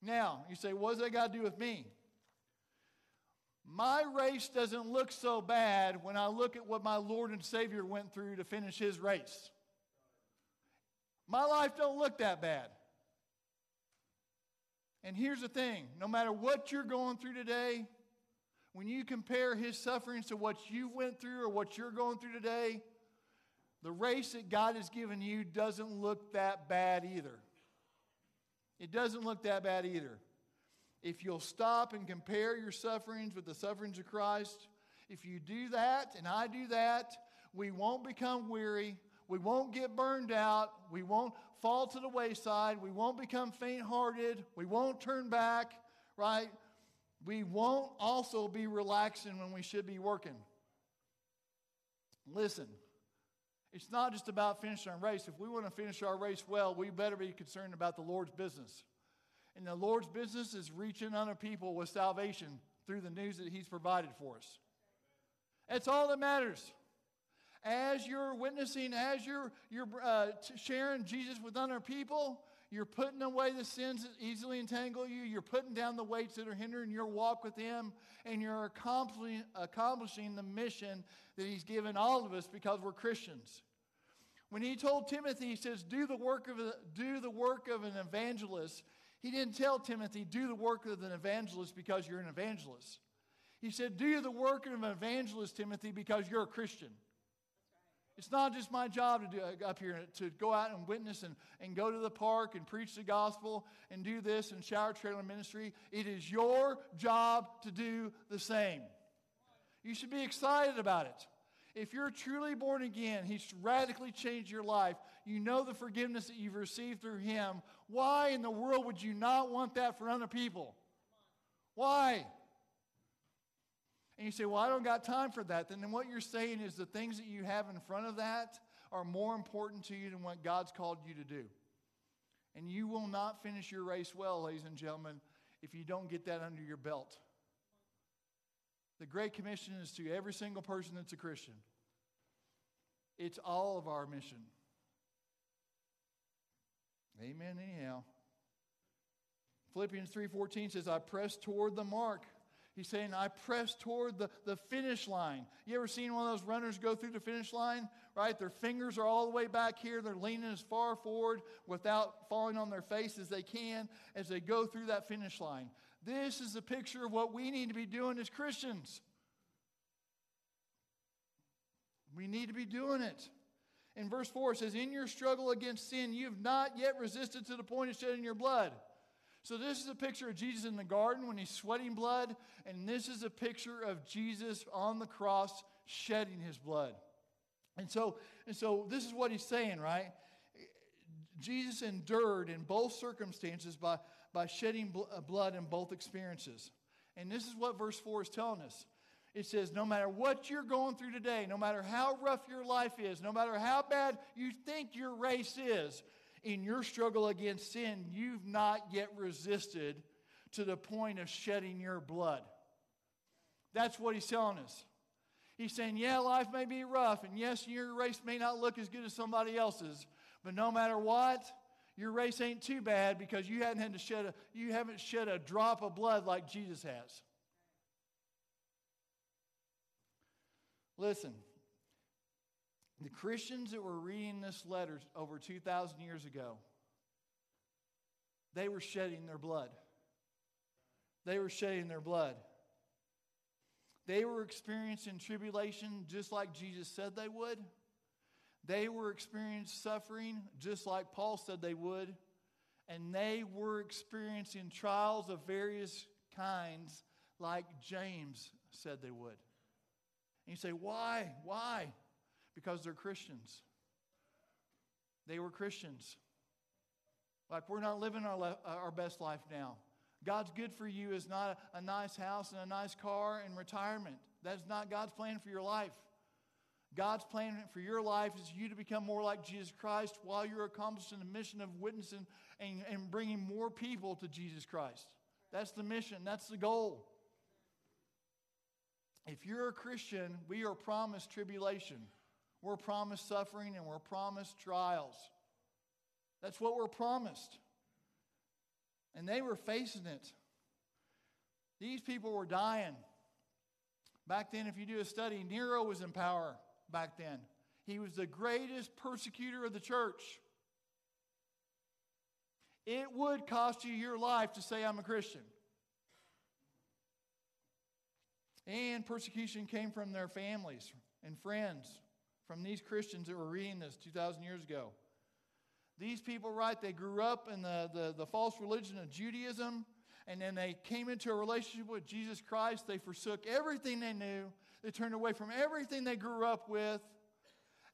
Now, you say, what does that got to do with me? My race doesn't look so bad when I look at what my Lord and Savior went through to finish his race. My life don't look that bad. And here's the thing, no matter what you're going through today, when you compare his sufferings to what you went through or what you're going through today, the race that God has given you doesn't look that bad either. It doesn't look that bad either. If you'll stop and compare your sufferings with the sufferings of Christ, if you do that and I do that, we won't become weary. We won't get burned out. We won't fall to the wayside. We won't become faint hearted. We won't turn back, right? We won't also be relaxing when we should be working. Listen, it's not just about finishing our race. If we want to finish our race well, we better be concerned about the Lord's business. And the Lord's business is reaching other people with salvation through the news that He's provided for us. That's all that matters. As you're witnessing, as you're, you're uh, sharing Jesus with other people, you're putting away the sins that easily entangle you. You're putting down the weights that are hindering your walk with Him. And you're accomplishing, the mission that He's given all of us because we're Christians. When He told Timothy, He says, do the work of, a, do the work of an evangelist. He didn't tell Timothy, do the work of an evangelist because you're an evangelist. He said, do the work of an evangelist, Timothy, because you're a Christian. It's not just my job to do uh, up here to go out and witness and, and go to the park and preach the gospel and do this and shower trailer ministry. It is your job to do the same. You should be excited about it. If you're truly born again, He's radically changed your life. You know the forgiveness that you've received through Him. Why in the world would you not want that for other people? Why? And you say, Well, I don't got time for that. Then what you're saying is the things that you have in front of that are more important to you than what God's called you to do. And you will not finish your race well, ladies and gentlemen, if you don't get that under your belt. The Great Commission is to every single person that's a Christian. It's all of our mission. Amen anyhow. Philippians 3:14 says I press toward the mark. He's saying I press toward the, the finish line. You ever seen one of those runners go through the finish line? Right? Their fingers are all the way back here. They're leaning as far forward without falling on their face as they can as they go through that finish line. This is a picture of what we need to be doing as Christians. We need to be doing it. In verse 4, it says, In your struggle against sin, you have not yet resisted to the point of shedding your blood. So, this is a picture of Jesus in the garden when he's sweating blood, and this is a picture of Jesus on the cross shedding his blood. And so, and so this is what he's saying, right? Jesus endured in both circumstances by, by shedding bl- uh, blood in both experiences. And this is what verse 4 is telling us. It says, no matter what you're going through today, no matter how rough your life is, no matter how bad you think your race is, in your struggle against sin, you've not yet resisted to the point of shedding your blood. That's what he's telling us. He's saying, yeah, life may be rough, and yes, your race may not look as good as somebody else's, but no matter what, your race ain't too bad because you haven't had to shed a, you haven't shed a drop of blood like Jesus has. Listen, the Christians that were reading this letter over 2,000 years ago, they were shedding their blood. They were shedding their blood. They were experiencing tribulation just like Jesus said they would. They were experiencing suffering just like Paul said they would. And they were experiencing trials of various kinds like James said they would. And you say, why? Why? Because they're Christians. They were Christians. Like we're not living our, le- uh, our best life now. God's good for you is not a, a nice house and a nice car and retirement. That's not God's plan for your life. God's plan for your life is you to become more like Jesus Christ while you're accomplishing the mission of witnessing and, and bringing more people to Jesus Christ. That's the mission, that's the goal. If you're a Christian, we are promised tribulation. We're promised suffering and we're promised trials. That's what we're promised. And they were facing it. These people were dying. Back then, if you do a study, Nero was in power back then. He was the greatest persecutor of the church. It would cost you your life to say, I'm a Christian. And persecution came from their families and friends from these Christians that were reading this 2,000 years ago. These people, right, they grew up in the, the, the false religion of Judaism, and then they came into a relationship with Jesus Christ. They forsook everything they knew, they turned away from everything they grew up with,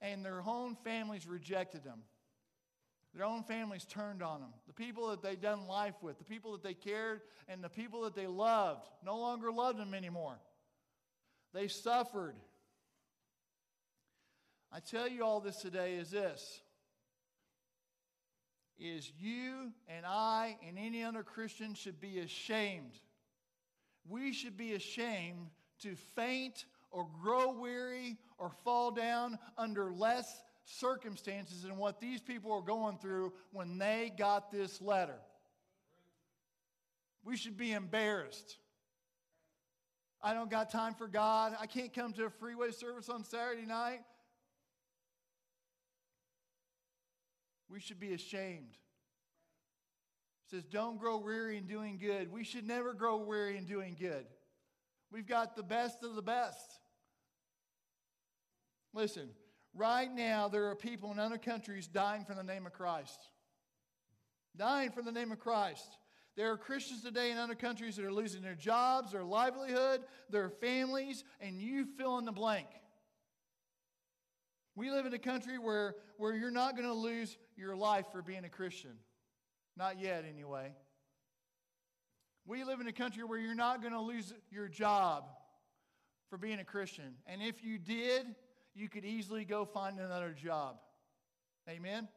and their own families rejected them. Their own families turned on them. The people that they'd done life with, the people that they cared, and the people that they loved no longer loved them anymore. They suffered. I tell you all this today is this is you and I and any other Christian should be ashamed. We should be ashamed to faint or grow weary or fall down under less circumstances than what these people are going through when they got this letter. We should be embarrassed. I don't got time for God. I can't come to a freeway service on Saturday night. We should be ashamed. It says, Don't grow weary in doing good. We should never grow weary in doing good. We've got the best of the best. Listen, right now there are people in other countries dying for the name of Christ. Dying for the name of Christ. There are Christians today in other countries that are losing their jobs, their livelihood, their families, and you fill in the blank. We live in a country where, where you're not going to lose your life for being a Christian. Not yet, anyway. We live in a country where you're not going to lose your job for being a Christian. And if you did, you could easily go find another job. Amen?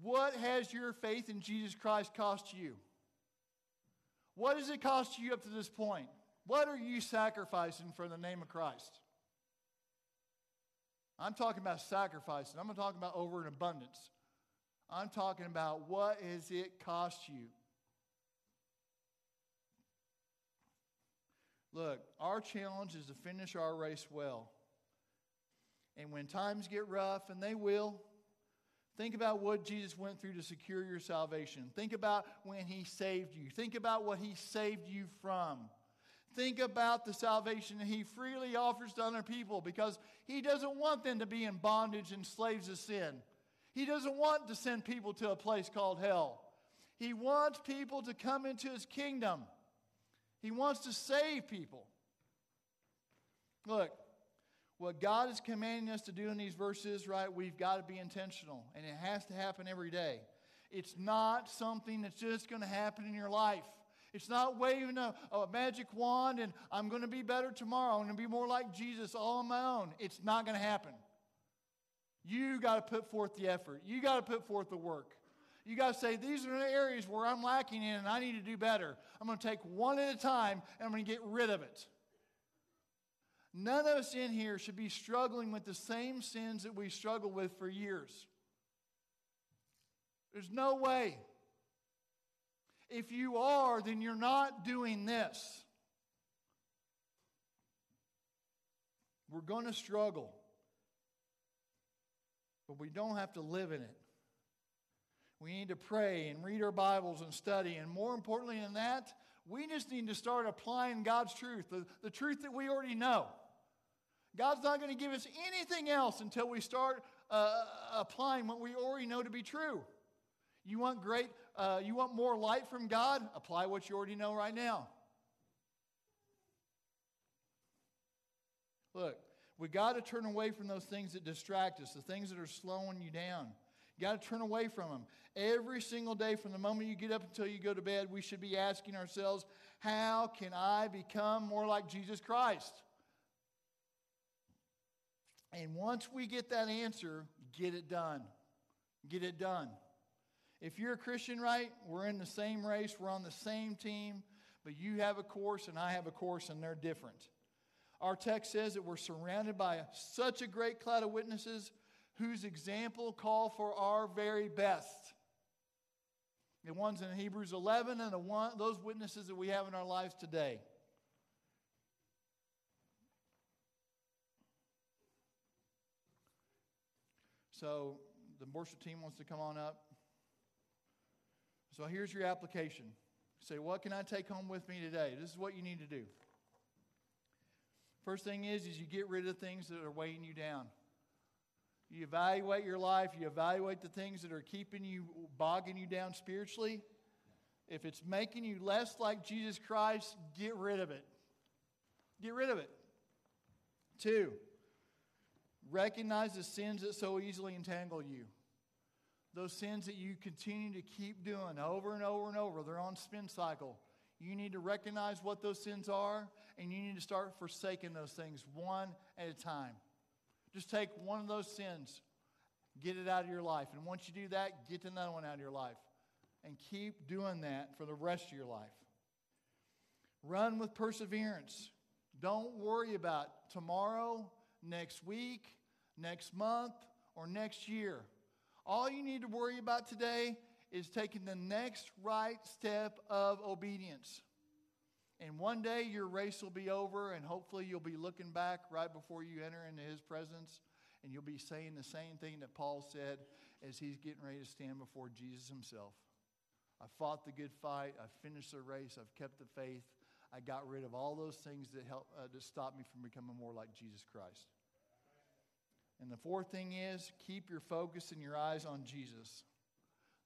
What has your faith in Jesus Christ cost you? What has it cost you up to this point? What are you sacrificing for the name of Christ? I'm talking about sacrifices. I'm talking about over an abundance. I'm talking about what has it cost you? Look, our challenge is to finish our race well. And when times get rough, and they will, think about what Jesus went through to secure your salvation. Think about when he saved you. Think about what he saved you from. Think about the salvation that He freely offers to other people because He doesn't want them to be in bondage and slaves of sin. He doesn't want to send people to a place called hell. He wants people to come into His kingdom. He wants to save people. Look, what God is commanding us to do in these verses, right, we've got to be intentional, and it has to happen every day. It's not something that's just going to happen in your life. It's not waving a, a magic wand and I'm going to be better tomorrow. I'm going to be more like Jesus all on my own. It's not going to happen. You got to put forth the effort. You got to put forth the work. You got to say, these are the areas where I'm lacking in and I need to do better. I'm going to take one at a time and I'm going to get rid of it. None of us in here should be struggling with the same sins that we struggled with for years. There's no way. If you are, then you're not doing this. We're going to struggle, but we don't have to live in it. We need to pray and read our Bibles and study. And more importantly than that, we just need to start applying God's truth, the, the truth that we already know. God's not going to give us anything else until we start uh, applying what we already know to be true. You want great, uh, you want more light from God? Apply what you already know right now. Look, we got to turn away from those things that distract us, the things that are slowing you down. You got to turn away from them. Every single day, from the moment you get up until you go to bed, we should be asking ourselves, How can I become more like Jesus Christ? And once we get that answer, get it done. Get it done. If you're a Christian, right, we're in the same race, we're on the same team, but you have a course and I have a course and they're different. Our text says that we're surrounded by such a great cloud of witnesses whose example call for our very best. The ones in Hebrews 11 and the one, those witnesses that we have in our lives today. So the worship team wants to come on up. So here's your application. say, what can I take home with me today? This is what you need to do. First thing is, is you get rid of things that are weighing you down. You evaluate your life, you evaluate the things that are keeping you, bogging you down spiritually. If it's making you less like Jesus Christ, get rid of it. Get rid of it. Two, recognize the sins that so easily entangle you. Those sins that you continue to keep doing over and over and over, they're on spin cycle. You need to recognize what those sins are, and you need to start forsaking those things one at a time. Just take one of those sins, get it out of your life. And once you do that, get another one out of your life. And keep doing that for the rest of your life. Run with perseverance. Don't worry about tomorrow, next week, next month, or next year. All you need to worry about today is taking the next right step of obedience. And one day your race will be over, and hopefully you'll be looking back right before you enter into his presence, and you'll be saying the same thing that Paul said as he's getting ready to stand before Jesus himself. I fought the good fight, I finished the race, I've kept the faith, I got rid of all those things that help uh, to stop me from becoming more like Jesus Christ. And the fourth thing is keep your focus and your eyes on Jesus,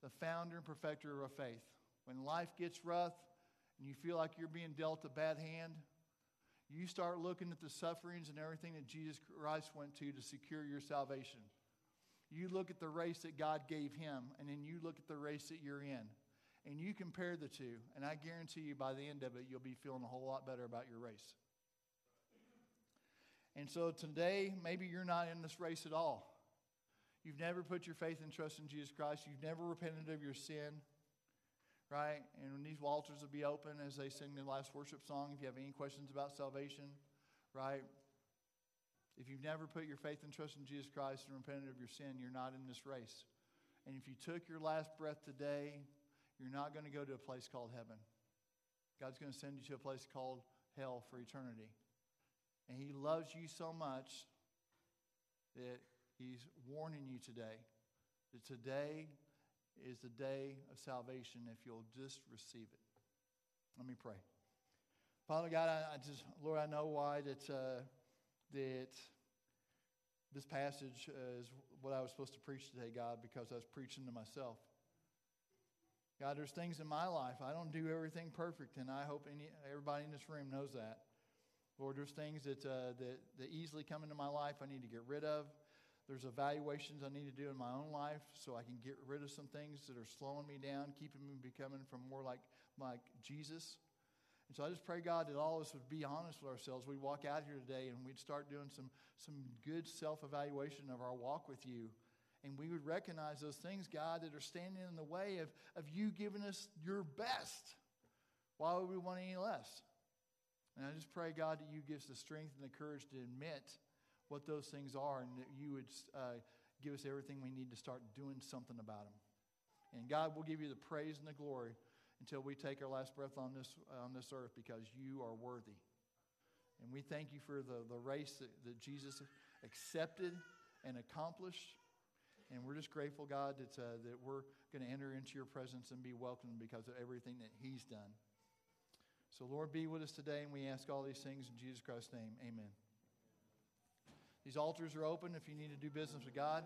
the founder and perfecter of our faith. When life gets rough, and you feel like you're being dealt a bad hand, you start looking at the sufferings and everything that Jesus Christ went to to secure your salvation. You look at the race that God gave him, and then you look at the race that you're in. And you compare the two, and I guarantee you by the end of it, you'll be feeling a whole lot better about your race. And so today, maybe you're not in this race at all. You've never put your faith and trust in Jesus Christ. You've never repented of your sin right? And these altars will be open as they sing the last worship song. If you have any questions about salvation, right? If you've never put your faith and trust in Jesus Christ and repented of your sin, you're not in this race. And if you took your last breath today, you're not going to go to a place called heaven. God's going to send you to a place called hell for eternity. And He loves you so much that He's warning you today that today is the day of salvation if you'll just receive it. Let me pray. Father God, I, I just, Lord, I know why that, uh, that this passage uh, is what I was supposed to preach today, God, because I was preaching to myself. God, there's things in my life. I don't do everything perfect, and I hope any, everybody in this room knows that. Lord, there's things that, uh, that, that easily come into my life I need to get rid of. There's evaluations I need to do in my own life so I can get rid of some things that are slowing me down, keeping me becoming from more like, like Jesus. And so I just pray, God, that all of us would be honest with ourselves. We'd walk out here today and we'd start doing some, some good self evaluation of our walk with you. And we would recognize those things, God, that are standing in the way of, of you giving us your best. Why would we want any less? And I just pray, God, that you give us the strength and the courage to admit what those things are and that you would uh, give us everything we need to start doing something about them. And God, we'll give you the praise and the glory until we take our last breath on this, on this earth because you are worthy. And we thank you for the, the race that, that Jesus accepted and accomplished. And we're just grateful, God, that, uh, that we're going to enter into your presence and be welcomed because of everything that he's done. So, Lord, be with us today, and we ask all these things in Jesus Christ's name. Amen. These altars are open if you need to do business with God.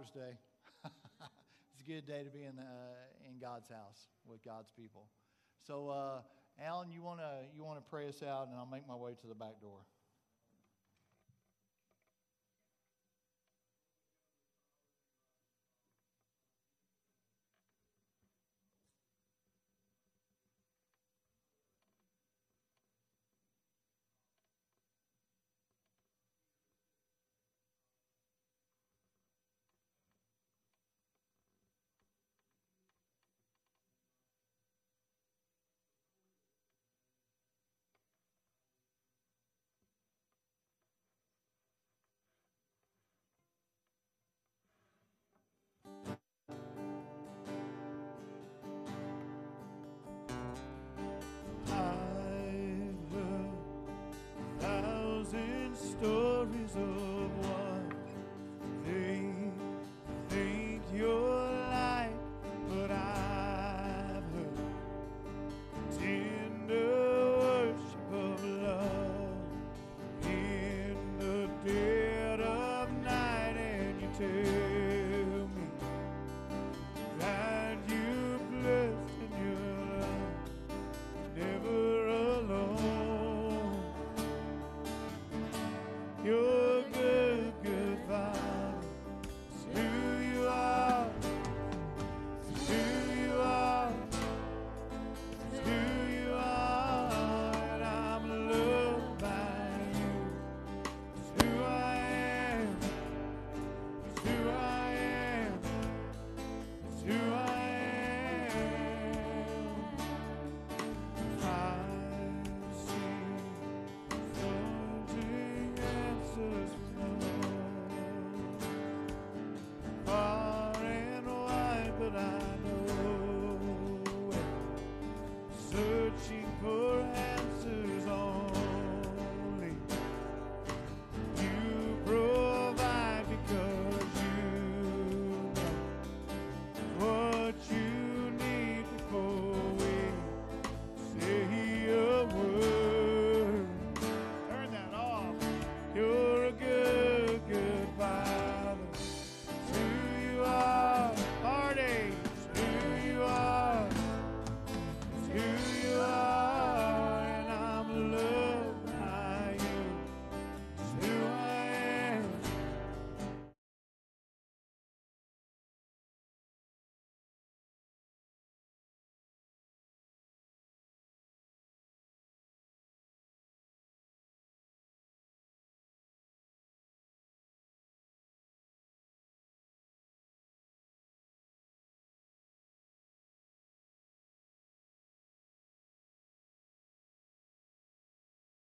Father's Day. it's a good day to be in, uh, in God's house with God's people. So, uh, Alan, you want to you wanna pray us out, and I'll make my way to the back door. I've